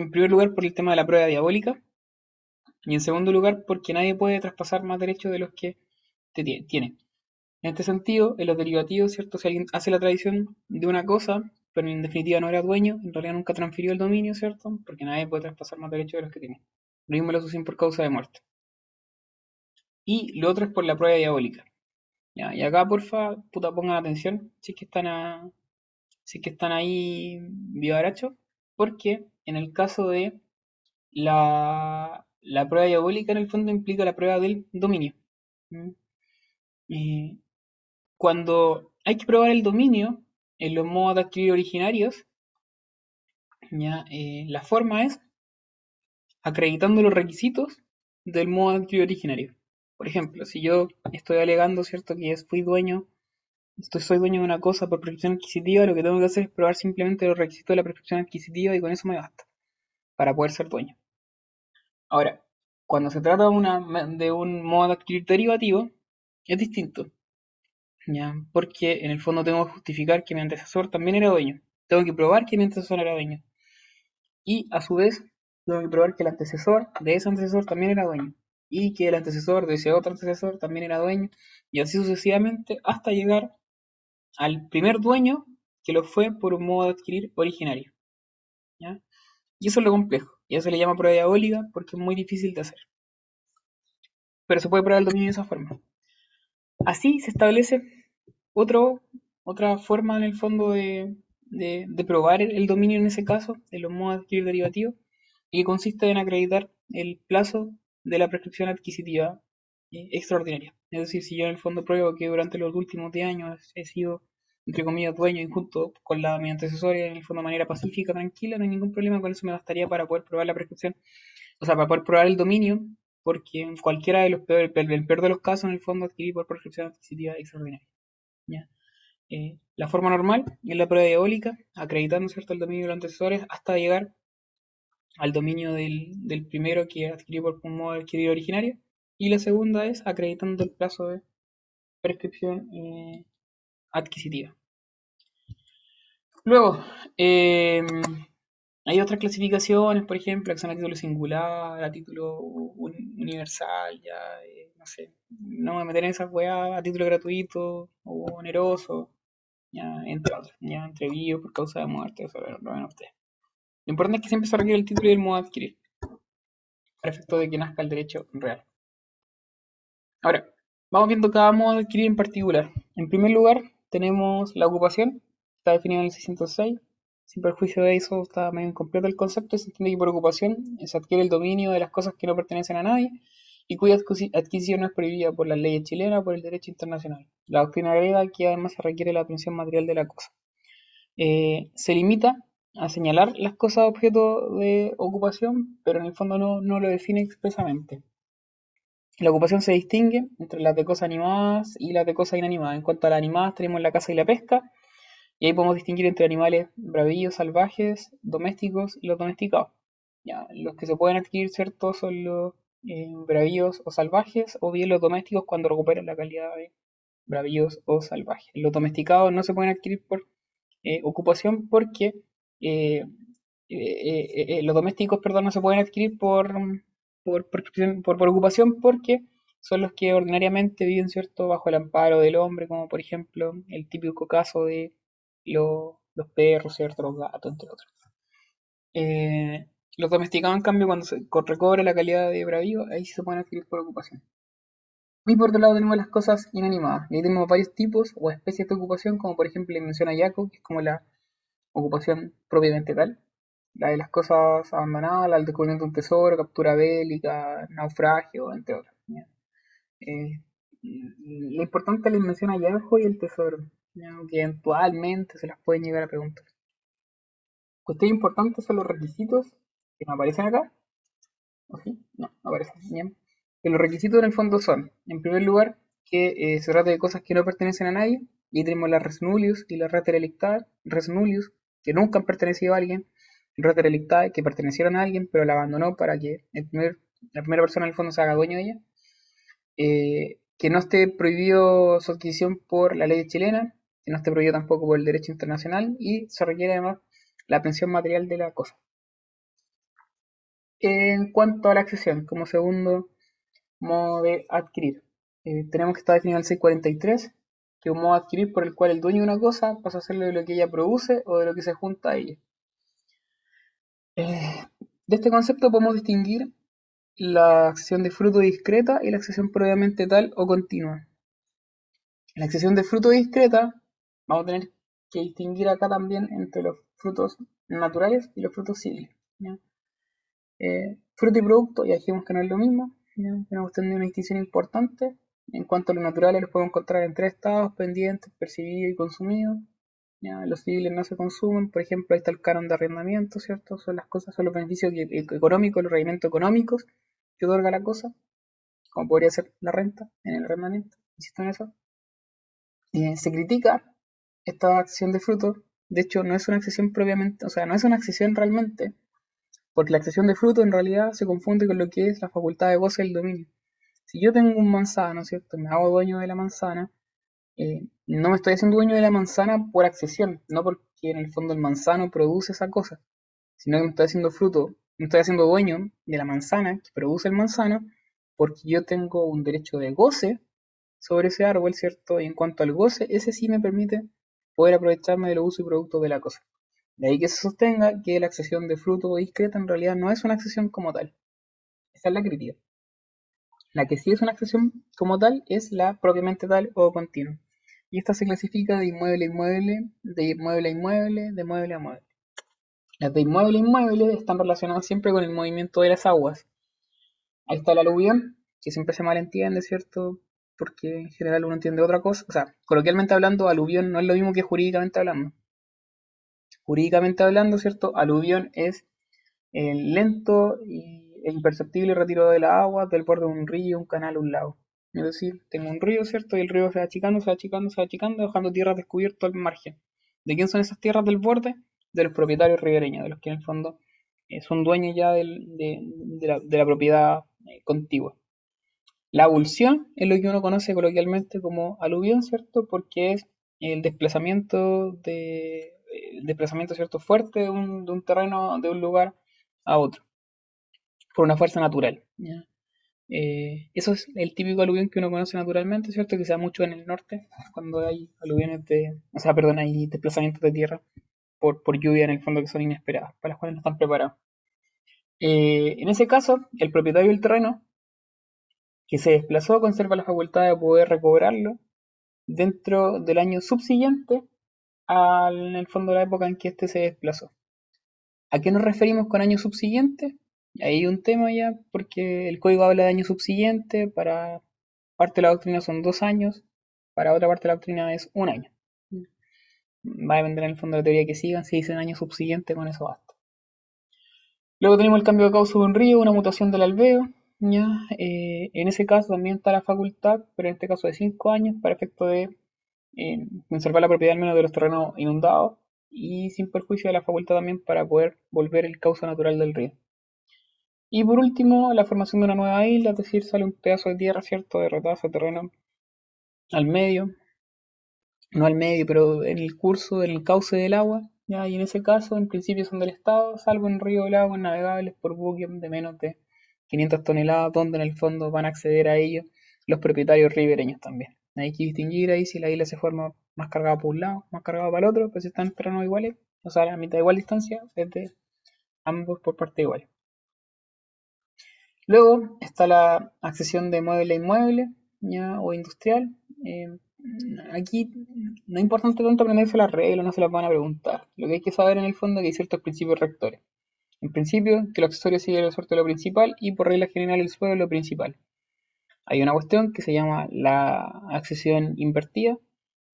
En primer lugar, por el tema de la prueba diabólica. Y en segundo lugar, porque nadie puede traspasar más derechos de los que tiene. En este sentido, en los derivativos, ¿cierto? Si alguien hace la tradición de una cosa, pero en definitiva no era dueño, en realidad nunca transfirió el dominio, ¿cierto? Porque nadie puede traspasar más derechos de los que tiene. Lo mismo lo asocian por causa de muerte. Y lo otro es por la prueba diabólica. ¿Ya? Y acá, porfa, puta, pongan atención, si es que están a, si que están ahí vivarachos, porque en el caso de la, prueba diabólica, en el fondo implica la prueba del dominio. cuando hay que probar el dominio en los modos de adquirir originarios, ¿ya? Eh, la forma es acreditando los requisitos del modo de adquirir originario. Por ejemplo, si yo estoy alegando, ¿cierto?, que fui dueño, soy dueño de una cosa por prescripción adquisitiva, lo que tengo que hacer es probar simplemente los requisitos de la prescripción adquisitiva y con eso me basta para poder ser dueño. Ahora, cuando se trata de, una, de un modo de adquirir derivativo, es distinto. ¿ya? Porque en el fondo tengo que justificar que mi antecesor también era dueño. Tengo que probar que mi antecesor era dueño. Y a su vez, tengo que probar que el antecesor de ese antecesor también era dueño. Y que el antecesor de ese otro antecesor también era dueño. Y así sucesivamente hasta llegar al primer dueño que lo fue por un modo de adquirir originario. Y eso es lo complejo. Y eso se le llama prueba diabólica porque es muy difícil de hacer. Pero se puede probar el dominio de esa forma. Así se establece otro, otra forma en el fondo de, de, probar el, dominio en ese caso, de los modos de adquirir derivativos, y consiste en acreditar el plazo de la prescripción adquisitiva extraordinaria. Es decir, si yo en el fondo pruebo que durante los últimos 10 años he sido, entre comillas, dueño y junto con la, mi antecesor en el fondo de manera pacífica, tranquila, no hay ningún problema, con eso me bastaría para poder probar la prescripción, o sea, para poder probar el dominio, porque en cualquiera de los peores, el peor de los casos, en el fondo adquirí por prescripción adquisitiva extraordinaria. ¿ya? Eh, la forma normal es la prueba diabólica, acreditando ¿cierto? el dominio de los antecesores hasta llegar al dominio del, del primero que adquirió por un modo adquirido originario. Y la segunda es acreditando el plazo de prescripción eh, adquisitiva. Luego, eh, hay otras clasificaciones, por ejemplo, que son a título singular, a título universal, ya, no sé, no me meter en esas weas a título gratuito o oneroso ya, entre otros, ya, entre por causa de muerte, eso lo ven ustedes. Lo importante es que siempre se requiere el título y el modo de adquirir, para efecto de que nazca el derecho real. Ahora, vamos viendo cada modo de adquirir en particular. En primer lugar, tenemos la ocupación, está definida en el 606. Sin perjuicio de eso, está medio incompleto el concepto. Se entiende que por ocupación se adquiere el dominio de las cosas que no pertenecen a nadie y cuya adquisición no es prohibida por las leyes chilenas o por el derecho internacional. La doctrina agrega que además se requiere la atención material de la cosa. Eh, se limita a señalar las cosas objeto de ocupación, pero en el fondo no, no lo define expresamente. La ocupación se distingue entre las de cosas animadas y las de cosas inanimadas. En cuanto a las animadas tenemos la caza y la pesca, y ahí podemos distinguir entre animales bravíos, salvajes, domésticos y los domesticados. Ya, los que se pueden adquirir, ¿cierto? Son los eh, bravíos o salvajes, o bien los domésticos cuando recuperan la calidad de bravíos o salvajes. Los domesticados no se pueden adquirir por eh, ocupación porque eh, los domésticos, perdón, no se pueden adquirir por, por, por, ocupación porque son los que ordinariamente viven, ¿cierto?, bajo el amparo del hombre, como por ejemplo el típico caso de los, perros, ¿cierto?, los gatos, entre otros. Los domesticados, en cambio, cuando se recobre la calidad de bravío, ahí se pueden adquirir por ocupación. Y por otro lado tenemos las cosas inanimadas. Y ahí tenemos varios tipos o especies de ocupación, como por ejemplo menciona Jaco, que es como la ocupación propiamente tal. La de las cosas abandonadas, la del descubrimiento de un tesoro, captura bélica, naufragio, entre otras. Eh, lo importante es la invención hallazgo y el tesoro, que eventualmente se las pueden llegar a preguntar. Cuestiones importantes son los requisitos que no aparecen acá. ¿O sí? No, no aparecen. Bien. los requisitos en el fondo son, en primer lugar, que eh, se trata de cosas que no pertenecen a nadie. Y tenemos la res nullius y la res relictae, res nullius, que nunca han pertenecido a alguien, res relictae, que pertenecieron a alguien, pero la abandonó para que el primer, la primera persona en el fondo se haga dueño de ella. Eh, que no esté prohibido su adquisición por la ley chilena, que no esté prohibido tampoco por el derecho internacional y se requiere además la pensión material de la cosa. En cuanto a la accesión, como segundo modo de adquirir, eh, tenemos que está definido el 643, que es un modo de adquirir por el cual el dueño de una cosa pasa a hacerlo de lo que ella produce o de lo que se junta a ella. Eh, de este concepto podemos distinguir la accesión de fruto discreta y la accesión propiamente tal o continua. La accesión de fruto discreta, vamos a tener que distinguir acá también entre los frutos naturales y los frutos civiles. Eh, fruto y producto, ya dijimos que no es lo mismo, tenemos tenido una distinción importante. En cuanto a los naturales, los podemos encontrar en tres estados, pendientes, percibido y consumido. Los civiles no se consumen, por ejemplo, ahí está el canon de arrendamiento, ¿cierto? Son las cosas, son los beneficios económicos, los rendimientos económicos que otorga la cosa, como podría ser la renta en el arrendamiento, insisto en eso. Eh, se critica esta acción de fruto, de hecho no es una accesión propiamente, o sea, no es una accesión realmente, porque la accesión de fruto en realidad se confunde con lo que es la facultad de goce del dominio. Si yo tengo un manzano, ¿cierto? Me hago dueño de la manzana, eh, no me estoy haciendo dueño de la manzana por accesión, no porque en el fondo el manzano produce esa cosa, sino que me estoy haciendo fruto, me estoy haciendo dueño de la manzana que produce el manzano, porque yo tengo un derecho de goce sobre ese árbol, ¿cierto? Y en cuanto al goce, ese sí me permite poder aprovecharme de los usos y productos de la cosa. De ahí que se sostenga que la accesión de fruto discreta en realidad no es una accesión como tal. Esa es la crítica. La que sí es una accesión como tal es la propiamente tal o continua. Y esta se clasifica de inmueble a inmueble, de inmueble a inmueble, de mueble a mueble. Las de inmueble a inmueble están relacionadas siempre con el movimiento de las aguas. Ahí está el aluvión, que siempre se malentiende, ¿cierto? Porque en general uno entiende otra cosa. O sea, coloquialmente hablando, aluvión no es lo mismo que jurídicamente hablando jurídicamente hablando, ¿cierto? Aluvión es el lento e imperceptible retiro de la agua del borde de un río, un canal, un lago. Es decir, tengo un río, ¿cierto? Y el río se va achicando, se va achicando, se va achicando, dejando tierras descubiertas al margen. ¿De quién son esas tierras del borde? De los propietarios ribereños, de los que en el fondo eh, son dueños ya de, la, propiedad eh, contigua. La abulsión es lo que uno conoce coloquialmente como aluvión, ¿cierto? Porque es el desplazamiento de desplazamiento cierto fuerte de un, terreno, de un lugar a otro, por una fuerza natural. Eh, eso es el típico aluvión que uno conoce naturalmente, ¿cierto? Que se da mucho en el norte, cuando hay aluviones de, o sea, perdón, hay desplazamientos de tierra por, por lluvia en el fondo que son inesperadas, para las cuales no están preparados. Eh, en ese caso, el propietario del terreno que se desplazó conserva la facultad de poder recobrarlo dentro del año subsiguiente en el fondo la época en que éste se desplazó. ¿A qué nos referimos con año subsiguiente? Ahí hay un tema ya, porque el código habla de año subsiguiente, para parte de la doctrina son dos años, para otra parte de la doctrina es un año. Va a depender en el fondo de la teoría que sigan, si dicen año subsiguiente, con eso basta. Luego tenemos el cambio de causa de un río, una mutación del alveo. ¿ya? Eh, en ese caso también está la facultad, pero en este caso de cinco años, para efecto de conservar la propiedad al menos de los terrenos inundados y sin perjuicio de la facultad también para poder volver el causa natural del río. Y por último, la formación de una nueva isla, es decir, sale un pedazo de tierra, ¿cierto? De retazo terreno al medio, no al medio, pero en el curso, en el cauce del agua, ¿ya? y en ese caso, en principio son del Estado, salvo en río del agua navegables por buques de menos de 500 toneladas, donde en el fondo van a acceder a ellos los propietarios ribereños también. Hay que distinguir ahí si la isla se forma más cargada por un lado, más cargada para el otro, pues si están en terrenos iguales, o sea, a mitad de igual distancia, es de ambos por parte igual. Luego está la accesión de mueble a inmueble ¿ya? o industrial. Eh, aquí no es importante tanto aprenderse las reglas, no se las van a preguntar. Lo que hay que saber en el fondo es que hay ciertos principios rectores. En principio, que el accesorio sigue el suerte de lo principal y por regla general el suelo lo principal. Hay una cuestión que se llama la accesión invertida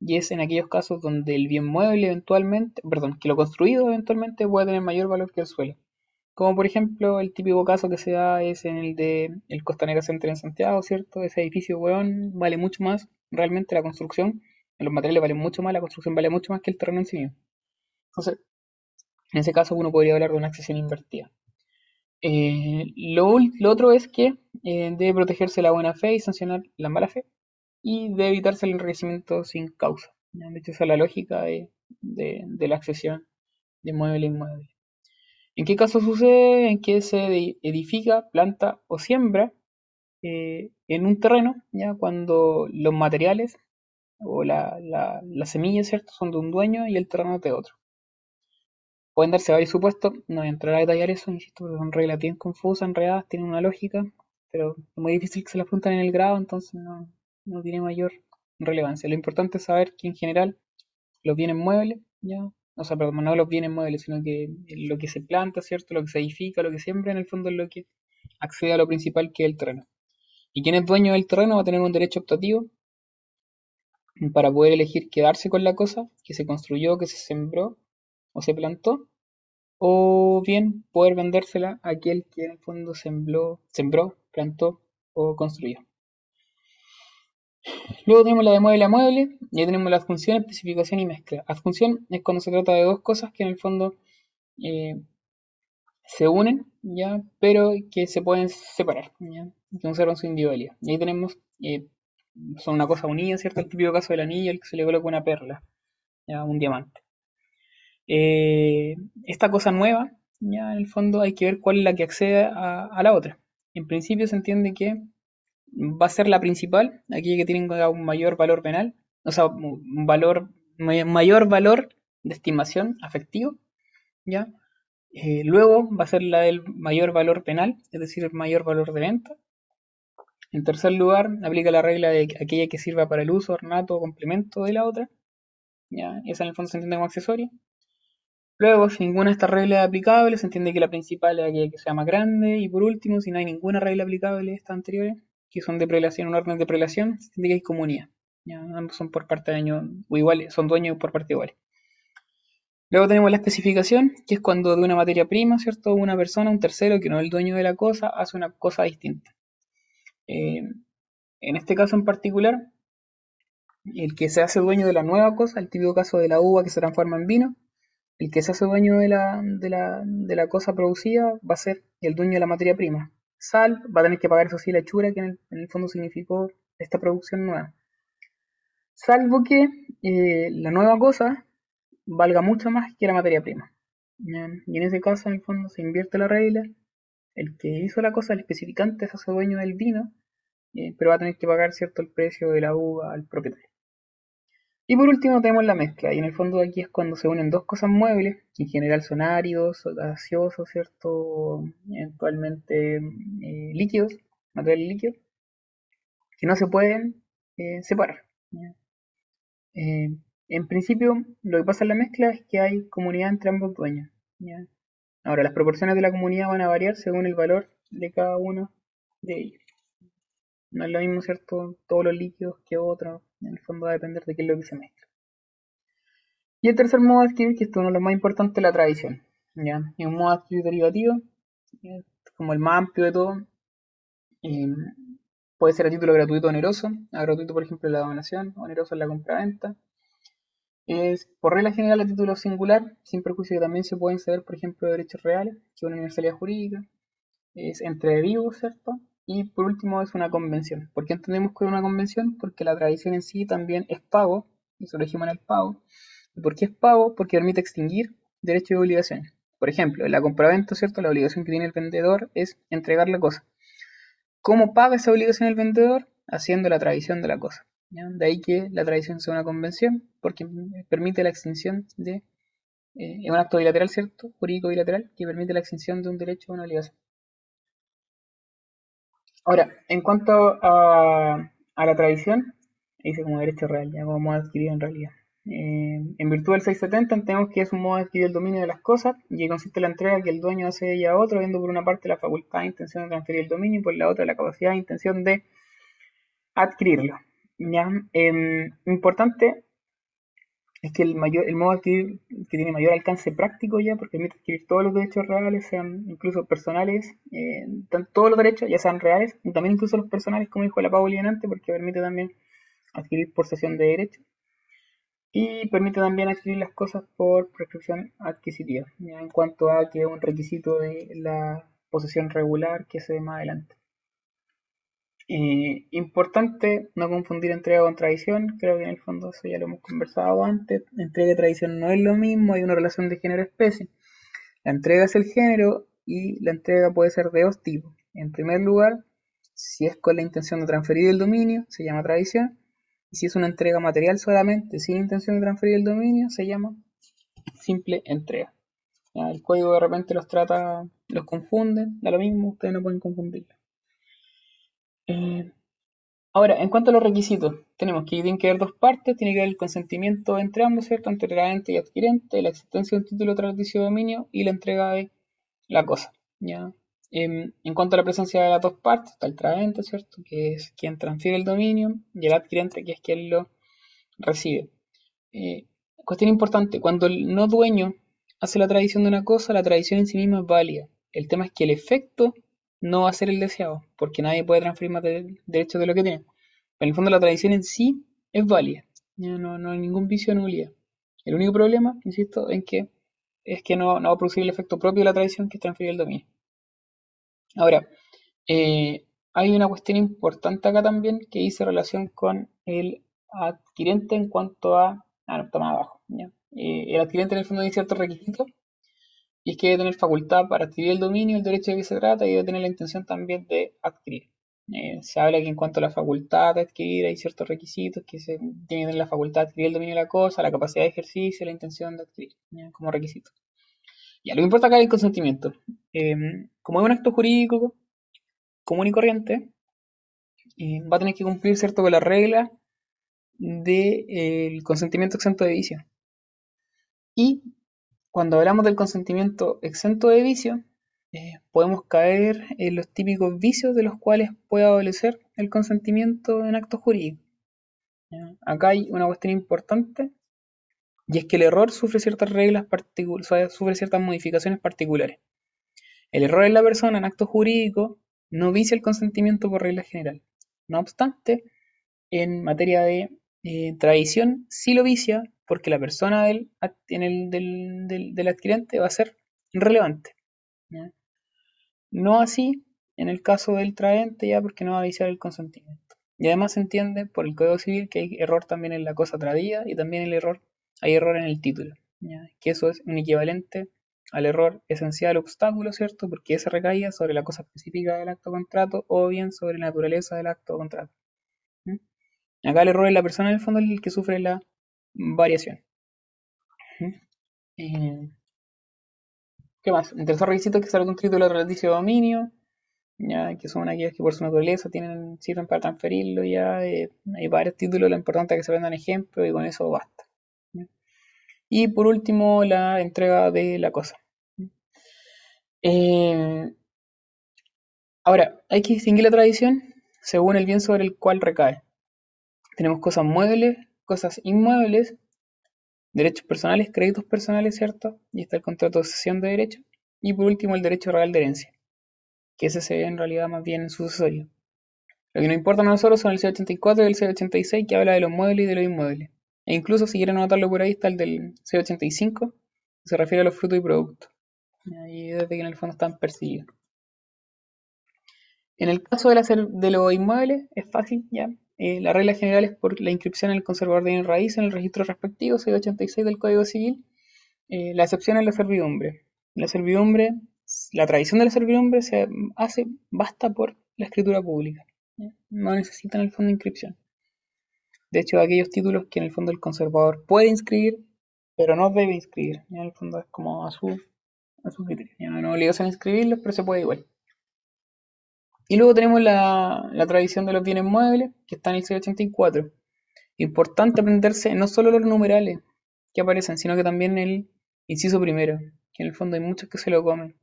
y es en aquellos casos donde el bien mueble eventualmente, perdón, que lo construido eventualmente puede tener mayor valor que el suelo. Como por ejemplo el típico caso que se da es en el de el Costanera Center en Santiago, ¿cierto? Ese edificio, weón, vale mucho más, realmente la construcción, los materiales valen mucho más, la construcción vale mucho más que el terreno en sí mismo. Entonces, en ese caso uno podría hablar de una accesión invertida. Eh, lo, otro es que eh, debe protegerse la buena fe y sancionar la mala fe y debe evitarse el enriquecimiento sin causa. De esa es la lógica de, de la accesión de mueble a inmueble. ¿En qué caso sucede? En que se edifica, planta o siembra eh, en un terreno, ya cuando los materiales o la, la, semillas, ¿cierto? Son de un dueño y el terreno de otro. Pueden darse varios supuestos, no voy a entrar a detallar eso, insisto, son reglas bien confusas, enredadas, tienen una lógica, pero es muy difícil que se las apunten en el grado, entonces no, no tiene mayor relevancia. Lo importante es saber que en general los bienes muebles, ya, o sea, perdón, no los bienes muebles, sino que lo que se planta, ¿cierto? Lo que se edifica, lo que siembra, en el fondo es lo que accede a lo principal que es el terreno. Y quien es dueño del terreno va a tener un derecho optativo para poder elegir quedarse con la cosa que se construyó, que se sembró o se plantó, o bien poder vendérsela a aquel que en el fondo sembró, sembró plantó o construyó. Luego tenemos la de mueble a mueble, y ahí tenemos la adjunción, especificación y mezcla. Adjunción es cuando se trata de dos cosas que en el fondo eh, se unen, ¿ya? pero que se pueden separar, ¿ya? que conservan su individualidad. Y ahí tenemos, eh, son una cosa unida, ¿cierto? El típico caso del anillo, el que se le coloca una perla, ¿ya? un diamante. Eh, esta cosa nueva, ya en el fondo hay que ver cuál es la que accede a la otra. En principio se entiende que va a ser la principal, aquella que tiene un mayor valor penal, o sea, un valor, mayor valor de estimación afectivo, ¿ya? Eh, luego va a ser la del mayor valor penal, es decir, el mayor valor de venta. En tercer lugar, aplica la regla de aquella que sirva para el uso, ornato o complemento de la otra. ¿ya? Esa en el fondo se entiende como accesorio. Luego, si ninguna de estas reglas es aplicable, se entiende que la principal es aquella que sea más grande. Y por último, si no hay ninguna regla aplicable de estas anteriores, que son de prelación, un orden de prelación, que hay comunidad. ¿ya? Ambos son por parte de año, o iguales, son dueños por parte iguales. Luego tenemos la especificación, que es cuando de una materia prima, ¿cierto? Una persona, un tercero, que no es el dueño de la cosa, hace una cosa distinta. Eh, en este caso en particular, el que se hace dueño de la nueva cosa, el típico caso de la uva que se transforma en vino, el que se hace dueño de la, de la, de la cosa producida va a ser el dueño de la materia prima. Sal va a tener que pagar eso sí la hechura que en el, fondo significó esta producción nueva. Salvo que eh, la nueva cosa valga mucho más que la materia prima. Y en ese caso, en el fondo, se invierte la regla. El que hizo la cosa, el especificante, se hace dueño del vino, eh, pero va a tener que pagar cierto el precio de la uva al propietario. Y por último tenemos la mezcla, y en el fondo aquí es cuando se unen dos cosas muebles, que en general son áridos, gaseosos, ¿cierto? Eventualmente eh, líquidos, materiales líquidos, que no se pueden eh, separar. En principio, lo que pasa en la mezcla es que hay comunidad entre ambos dueños. Ahora, las proporciones de la comunidad van a variar según el valor de cada uno de ellos. No es lo mismo, ¿cierto? Todos los líquidos que otros. En el fondo va a depender de qué es lo que se mezcla. Y el tercer modo de escribir, que es uno de los más importantes, la tradición. ¿ya? Es un modo de derivativo, como el más amplio de todo. puede ser a título gratuito o oneroso. A gratuito, por ejemplo, la donación, oneroso en la compra-venta. Es por regla general a título singular, sin perjuicio que también se pueden ceder, por ejemplo, derechos reales, que es una universalidad jurídica. es entre vivos, ¿cierto? Y por último es una convención. ¿Por qué entendemos que es una convención? Porque la tradición en sí también es pago, y lo dijimos en el pago. ¿Y por qué es pago? Porque permite extinguir derechos y obligaciones. Por ejemplo, en la compraventa, ¿cierto? La obligación que tiene el vendedor es entregar la cosa. ¿Cómo paga esa obligación el vendedor? Haciendo la tradición de la cosa. De ahí que la tradición sea una convención, porque permite la extinción de... Eh, un acto bilateral, ¿cierto? Jurídico bilateral, que permite la extinción de un derecho o una obligación. Ahora, en cuanto a, la tradición, dice como derecho real, ya como modo adquirido en realidad. Eh, en virtud del 670 entendemos que es un modo de adquirir el dominio de las cosas y consiste en la entrega que el dueño hace de ella a otro, viendo por una parte la facultad e intención de transferir el dominio y por la otra la capacidad e intención de adquirirlo. Em, importante es que el, mayor, el modo adquirir que tiene mayor alcance práctico ya, porque permite adquirir todos los derechos reales, sean incluso personales, eh, todos los derechos, ya sean reales, y también incluso los personales, como dijo la Pau antes, porque permite también adquirir por sesión de derechos. Y permite también adquirir las cosas por prescripción adquisitiva, ya en cuanto a que es un requisito de la posesión regular que se ve más adelante. Eh, importante no confundir entrega con tradición, creo que en el fondo eso ya lo hemos conversado antes. Entrega y tradición no es lo mismo, hay una relación de género-especie. La entrega es el género y la entrega puede ser de dos tipos. En primer lugar, si es con la intención de transferir el dominio, se llama tradición. Y si es una entrega material solamente, sin intención de transferir el dominio, se llama simple entrega. el código de repente los trata, los confunde, da lo mismo, ustedes no pueden confundirlo. Eh, ahora, en cuanto a los requisitos, tenemos que tienen que haber dos partes, tiene que haber el consentimiento entre ambos, ¿cierto? Entre traente y adquirente, la existencia de un título tradicio de dominio y la entrega de la cosa, ¿ya? Em, en cuanto a la presencia de las dos partes, está el traente, ¿cierto? Que es quien transfiere el dominio, y el adquirente, que es quien lo recibe. Eh, cuestión importante, cuando el no dueño hace la tradición de una cosa, la tradición en sí misma es válida. El tema es que el efecto no va a ser el deseado, porque nadie puede transferir más de, derechos de lo que tiene. Pero en el fondo la tradición en sí es válida, no, no hay ningún vicio de nulidad. El único problema, insisto, en que es que no, va a producir el efecto propio de la tradición que es transferir el dominio. Ahora, eh, hay una cuestión importante acá también que dice relación con el adquirente en cuanto a... Ah, no, toma abajo. Eh, el adquirente en el fondo tiene ciertos requisitos y es que debe tener facultad para adquirir el dominio, el derecho de que se trata y debe tener la intención también de adquirir. Eh, se habla que en cuanto a la facultad de adquirir hay ciertos requisitos que se tienen la facultad de adquirir el dominio de la cosa, la capacidad de ejercicio, la intención de adquirir como requisito. Ya, lo que importa acá es el consentimiento. Em, como es un acto jurídico común y corriente, eh, va a tener que cumplir cierto con la regla del consentimiento exento de vicio. Y cuando hablamos del consentimiento exento de vicio, eh, podemos caer en los típicos vicios de los cuales puede adolecer el consentimiento en actos jurídicos. Acá hay una cuestión importante y es que el error sufre ciertas reglas particulares, sufre ciertas modificaciones particulares. El error en la persona en actos jurídicos no vicia el consentimiento por regla general. No obstante, en materia de eh, tradición sí lo vicia porque la persona del, del, adquirente va a ser relevante. No así en el caso del traente ya porque no va a viciar el consentimiento. Y además se entiende por el Código Civil que hay error también en la cosa tradida y también el error, hay error en el título. Que eso es un equivalente al error esencial obstáculo, ¿cierto? Porque ese recaía sobre la cosa específica del acto contrato o bien sobre la naturaleza del acto contrato. Acá el error es la persona en el fondo el que sufre la variación. Eh, ¿Qué más? El tercer requisito es que salga un título de de dominio, ya, que son aquellos que por su naturaleza tienen, sirven para transferirlo, ya eh, hay varios títulos, lo importante es que se vendan ejemplos y con eso basta. Y por último, la entrega de la cosa. Eh, ahora, hay que distinguir la tradición según el bien sobre el cual recae. Tenemos cosas muebles, cosas inmuebles derechos personales, créditos personales, ¿cierto? Y está el contrato de cesión de derechos. Y por último, el derecho real de herencia, que ese se ve en realidad más bien en sucesorio. Lo que nos importa a nosotros son el C84 y el C86, que habla de los muebles y de los inmuebles. E incluso, si quieren anotarlo por ahí, está el del C85, que se refiere a los frutos y productos. Y desde que en el fondo están percibidos. En el caso de, la de los inmuebles, es fácil, ya. Eh, la regla general es por la inscripción en el conservador de bienes raíces en el registro respectivo, 686 del Código Civil. Eh, la excepción es la servidumbre. La servidumbre, la tradición de la servidumbre se hace, basta por la escritura pública. No necesitan el fondo de inscripción. De hecho, aquellos títulos que en el fondo el conservador puede inscribir, pero no debe inscribir. En el fondo es como a su, a su criterio. ¿ya? No obligación a inscribirlos, pero se puede igual. Y luego tenemos la, tradición de los bienes muebles, que está en el 684. Importante aprenderse no solo los numerales que aparecen, sino que también el inciso primero, que en el fondo hay muchos que se lo comen.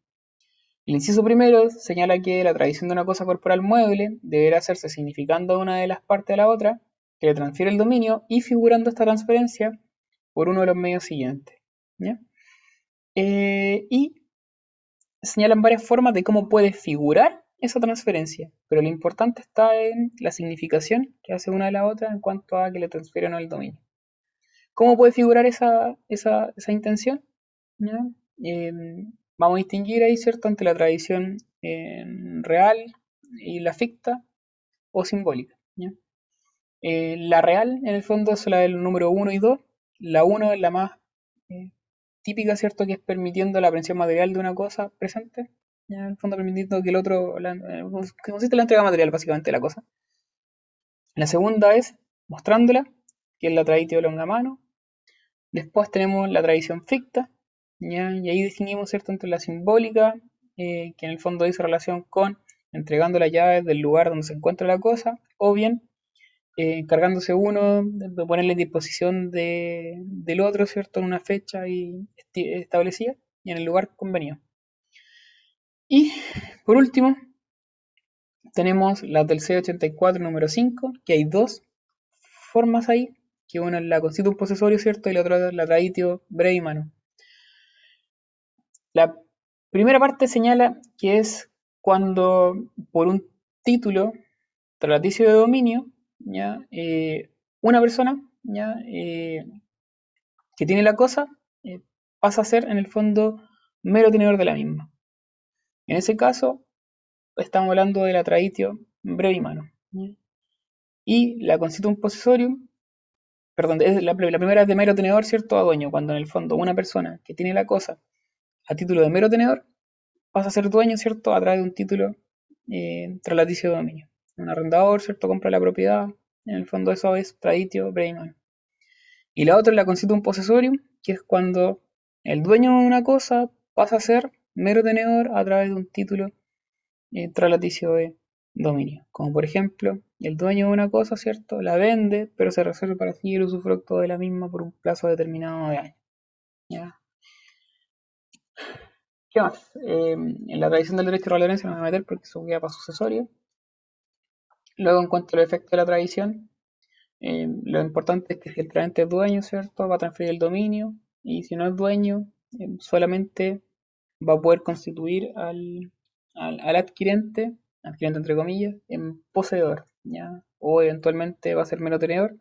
El inciso primero señala que la tradición de una cosa corporal mueble deberá hacerse significando una de las partes a la otra, que le transfiere el dominio y figurando esta transferencia por uno de los medios siguientes. Eh, y señalan varias formas de cómo puede figurar esa transferencia, pero lo importante está en la significación que hace una de la otra en cuanto a que le transfiere o no el dominio. ¿Cómo puede figurar esa, esa, esa intención? Eh, vamos a distinguir ahí, ¿cierto?, entre la tradición eh, real y la ficta o simbólica. Eh, la real, en el fondo, es la del número 1 y 2. La 1 es la más eh, típica, ¿cierto?, que es permitiendo la aprehensión material de una cosa presente. En el fondo, permitiendo que el otro, la, eh, consiste en la entrega material, básicamente, la cosa. La segunda es mostrándola, que es la traditio longamano. Después tenemos la tradición ficta, ¿ya? y ahí distinguimos ¿cierto? entre la simbólica, eh, que en el fondo dice relación con entregando las llaves del lugar donde se encuentra la cosa, o bien eh, encargándose uno de ponerle en disposición de, del otro, ¿cierto? En una fecha y establecida y en el lugar convenido. Y por último, tenemos las del C84 número 5, que hay dos formas ahí, que una es la constitutum posesorio, ¿cierto? Y la otra es la traditio brevi mano. La primera parte señala que es cuando por un título relaticio de dominio, ¿ya? Eh, una persona ¿ya? Eh, que tiene la cosa eh, pasa a ser en el fondo mero tenedor de la misma. En ese caso, estamos hablando de la traditio brevi mano. ¿ya? Y la constitutum possessorium, perdón, es la, primera es de mero tenedor, ¿cierto? A dueño, cuando en el fondo una persona que tiene la cosa a título de mero tenedor pasa a ser dueño, ¿cierto? A través de un título eh, relaticio de dominio. Un arrendador, ¿cierto? Compra la propiedad, en el fondo eso es traditio brevi mano. Y la otra es la constitutum possessorium, que es cuando el dueño de una cosa pasa a ser mero tenedor a través de un título eh, de dominio. Como por ejemplo, el dueño de una cosa, ¿cierto? La vende, pero se reserva para sí el usufructo de la misma por un plazo determinado de años. ¿Ya? ¿Qué más? Eh, en la tradición del derecho de la herencia me voy a meter porque eso queda para sucesorio. Luego, en cuanto al efecto de la tradición, eh, lo importante es que si el traente es dueño, ¿cierto? Va a transferir el dominio y si no es dueño, eh, solamente va a poder constituir al, al, al adquirente, adquirente entre comillas, en poseedor, ¿ya? O eventualmente va a ser mero tenedor,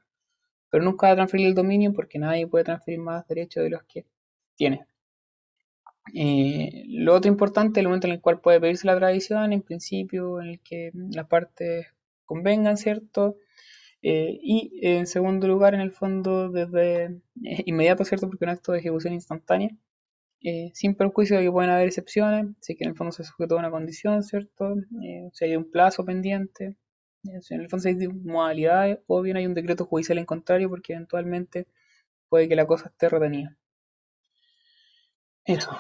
pero nunca va a transferir el dominio porque nadie puede transferir más derechos de los que tiene. Eh, lo otro importante, el momento en el cual puede pedirse la tradición, en principio, en el que las partes convengan, ¿cierto? Eh, y en segundo lugar, en el fondo, desde eh, inmediato, ¿cierto? Porque un acto de ejecución instantánea, eh, sin perjuicio de que pueden haber excepciones, si que en el fondo se sujetó a una condición, ¿cierto? Eh, si hay un plazo pendiente, eh, si en el fondo hay modalidades, o bien hay un decreto judicial en contrario, porque eventualmente puede que la cosa esté retenida. Eso.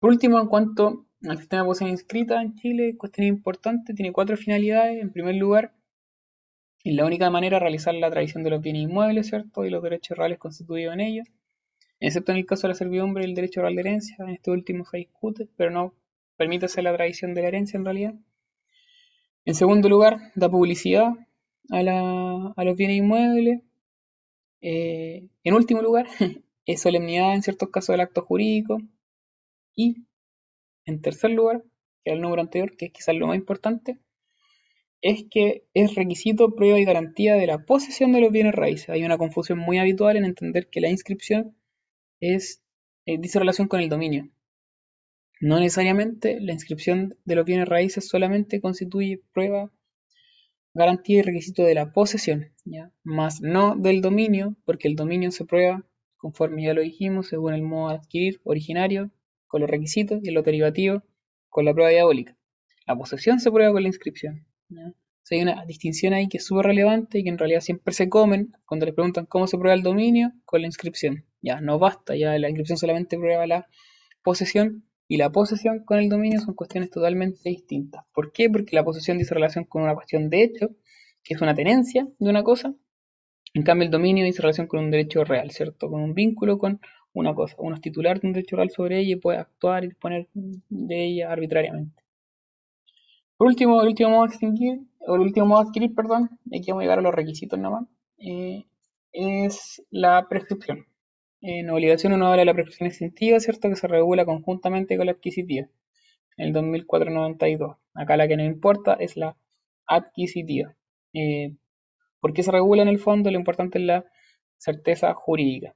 Por último, en cuanto al sistema de posesión inscrita en Chile, cuestión importante, tiene cuatro finalidades. En primer lugar, es la única manera de realizar la tradición de los bienes inmuebles, ¿cierto? Y los derechos reales constituidos en ellos, excepto en el caso de la servidumbre y el derecho oral de herencia. En este último se discute, pero no permite hacer la tradición de la herencia en realidad. En segundo lugar, da publicidad a, la, a los bienes inmuebles. Eh, en último lugar, es solemnidad en ciertos casos del acto jurídico. Y en tercer lugar, que es el número anterior, que es quizás lo más importante, es que es requisito, prueba y garantía de la posesión de los bienes raíces. Hay una confusión muy habitual en entender que la inscripción es, eh, dice relación con el dominio. No necesariamente la inscripción de los bienes raíces solamente constituye prueba, garantía y requisito de la posesión, más no del dominio, porque el dominio se prueba, conforme ya lo dijimos, según el modo de adquirir originario, con los requisitos y lo derivativo con la prueba diabólica. La posesión se prueba con la inscripción. ¿ya? hay una distinción ahí que es súper relevante y que en realidad siempre se comen cuando les preguntan cómo se prueba el dominio con la inscripción. Ya, no basta, ya la inscripción solamente prueba la posesión y la posesión con el dominio son cuestiones totalmente distintas. ¿Por qué? Porque la posesión dice relación con una cuestión de hecho, que es una tenencia de una cosa. En cambio, el dominio dice relación con un derecho real, ¿cierto? Con un vínculo con una cosa. Uno es titular de un derecho real sobre ella y puede actuar y disponer de ella arbitrariamente. Por último, el último modo de extinguir, o el último modo de adquirir, perdón, aquí vamos a llegar a los requisitos nomás, eh, es la prescripción. En obligación uno habla de la prescripción extintiva, ¿cierto? Que se regula conjuntamente con la adquisitiva. En el 2492. Acá la que nos importa es la adquisitiva. Eh, ¿Por qué se regula en el fondo? Lo importante es la certeza jurídica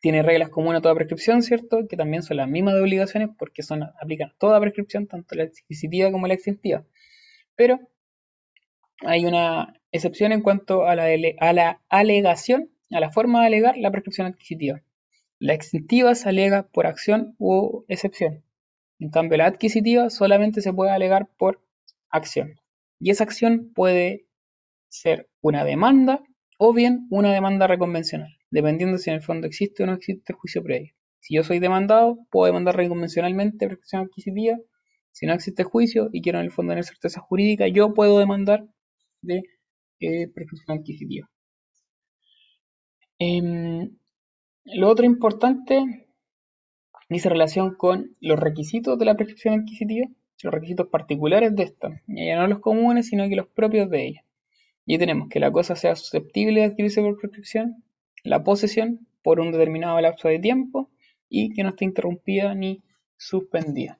tiene reglas comunes a toda prescripción, ¿cierto? Que también son las mismas de obligaciones porque son, aplican toda prescripción, tanto la adquisitiva como la extintiva. Pero hay una excepción en cuanto a la alegación, a la forma de alegar la prescripción adquisitiva. La extintiva se alega por acción u excepción. En cambio, la adquisitiva solamente se puede alegar por acción. Y esa acción puede ser una demanda o bien una demanda reconvencional dependiendo si en el fondo existe o no existe juicio previo. Si yo soy demandado, puedo demandar reconvencionalmente prescripción adquisitiva. Si no existe juicio y quiero en el fondo tener certeza jurídica, yo puedo demandar de eh, prescripción adquisitiva. Em, lo otro importante dice relación con los requisitos de la prescripción adquisitiva, los requisitos particulares de esta, ya no los comunes, sino que los propios de ella. Y tenemos que la cosa sea susceptible de adquirirse por prescripción, la posesión por un determinado lapso de tiempo y que no esté interrumpida ni suspendida.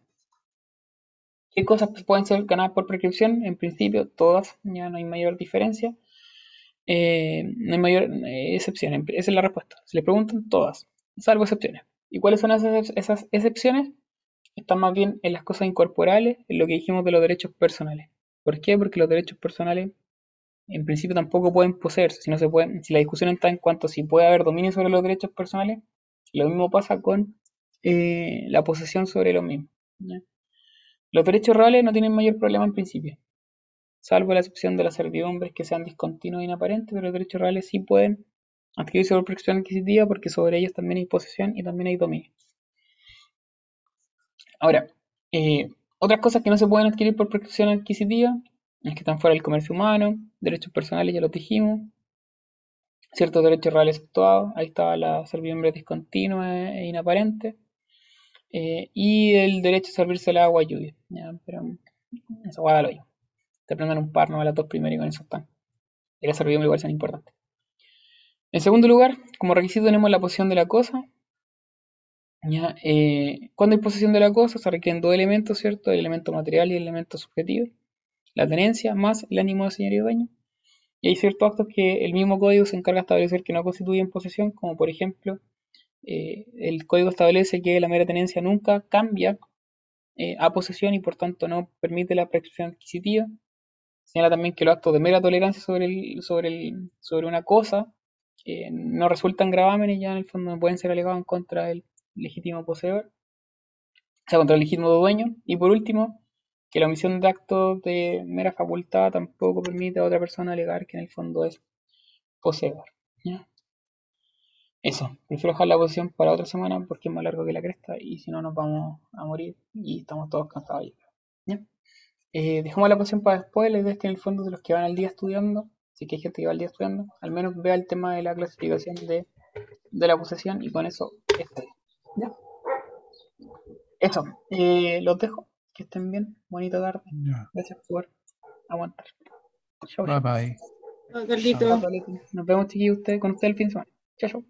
¿Qué cosas pueden ser ganadas por prescripción? En principio, todas, ya no hay mayor diferencia. Eh, no hay mayor eh, excepción. Esa es la respuesta. Se le preguntan todas, salvo excepciones. ¿Y cuáles son esas, excepciones? Están más bien en las cosas incorporales, en lo que dijimos de los derechos personales. ¿Por qué? Porque los derechos personales en principio tampoco pueden poseerse, si no se pueden, si la discusión está en cuanto a si puede haber dominio sobre los derechos personales, lo mismo pasa con eh, la posesión sobre los mismos. Los derechos reales no tienen mayor problema en principio, salvo la excepción de las servidumbres que sean discontinuos e inaparentes, pero los derechos reales sí pueden adquirirse por prescripción adquisitiva porque sobre ellos también hay posesión y también hay dominio. Ahora, eh, otras cosas que no se pueden adquirir por prescripción adquisitiva es que están fuera del comercio humano, derechos personales ya lo dijimos, ciertos derechos reales actuados, ahí estaba la servidumbre discontinua e inaparente, eh, y el derecho a servirse el agua y lluvia, pero eso va a dar Te aprendan un par, no a las dos y con eso están. Y la servidumbre igual son importantes. En segundo lugar, como requisito tenemos la posición de la cosa. ¿ya? Eh, cuando hay posesión de la cosa se requieren dos elementos, ¿cierto? El elemento material y el elemento subjetivo la tenencia más el ánimo de señor y dueño. Y hay ciertos actos que el mismo código se encarga de establecer que no constituyen posesión, como por ejemplo, eh, el código establece que la mera tenencia nunca cambia eh, a posesión y por tanto no permite la prescripción adquisitiva. Señala también que los actos de mera tolerancia sobre, sobre, sobre una cosa no resultan gravámenes y ya en el fondo pueden ser alegados en contra del legítimo poseedor, o sea, contra el legítimo dueño. Y por último, que la omisión de actos de mera facultad tampoco permite a otra persona alegar que en el fondo es poseedor. Eso, prefiero dejar la posición para otra semana porque es más largo que la cresta y si no nos vamos a morir y estamos todos cansados ¿ya? Eh, dejamos la posición para después, la idea es que en el fondo de los que van al día estudiando, si que hay gente que va al día estudiando, al menos vea el tema de la clasificación de, la posesión y con eso estoy. ¿ya? Eso, eh, los dejo. Que estén bien. Bonita tarde. Gracias por aguantar. Chau, bye bye. Nos vemos chiquillos usted, con usted el fin de semana. Chao, chao.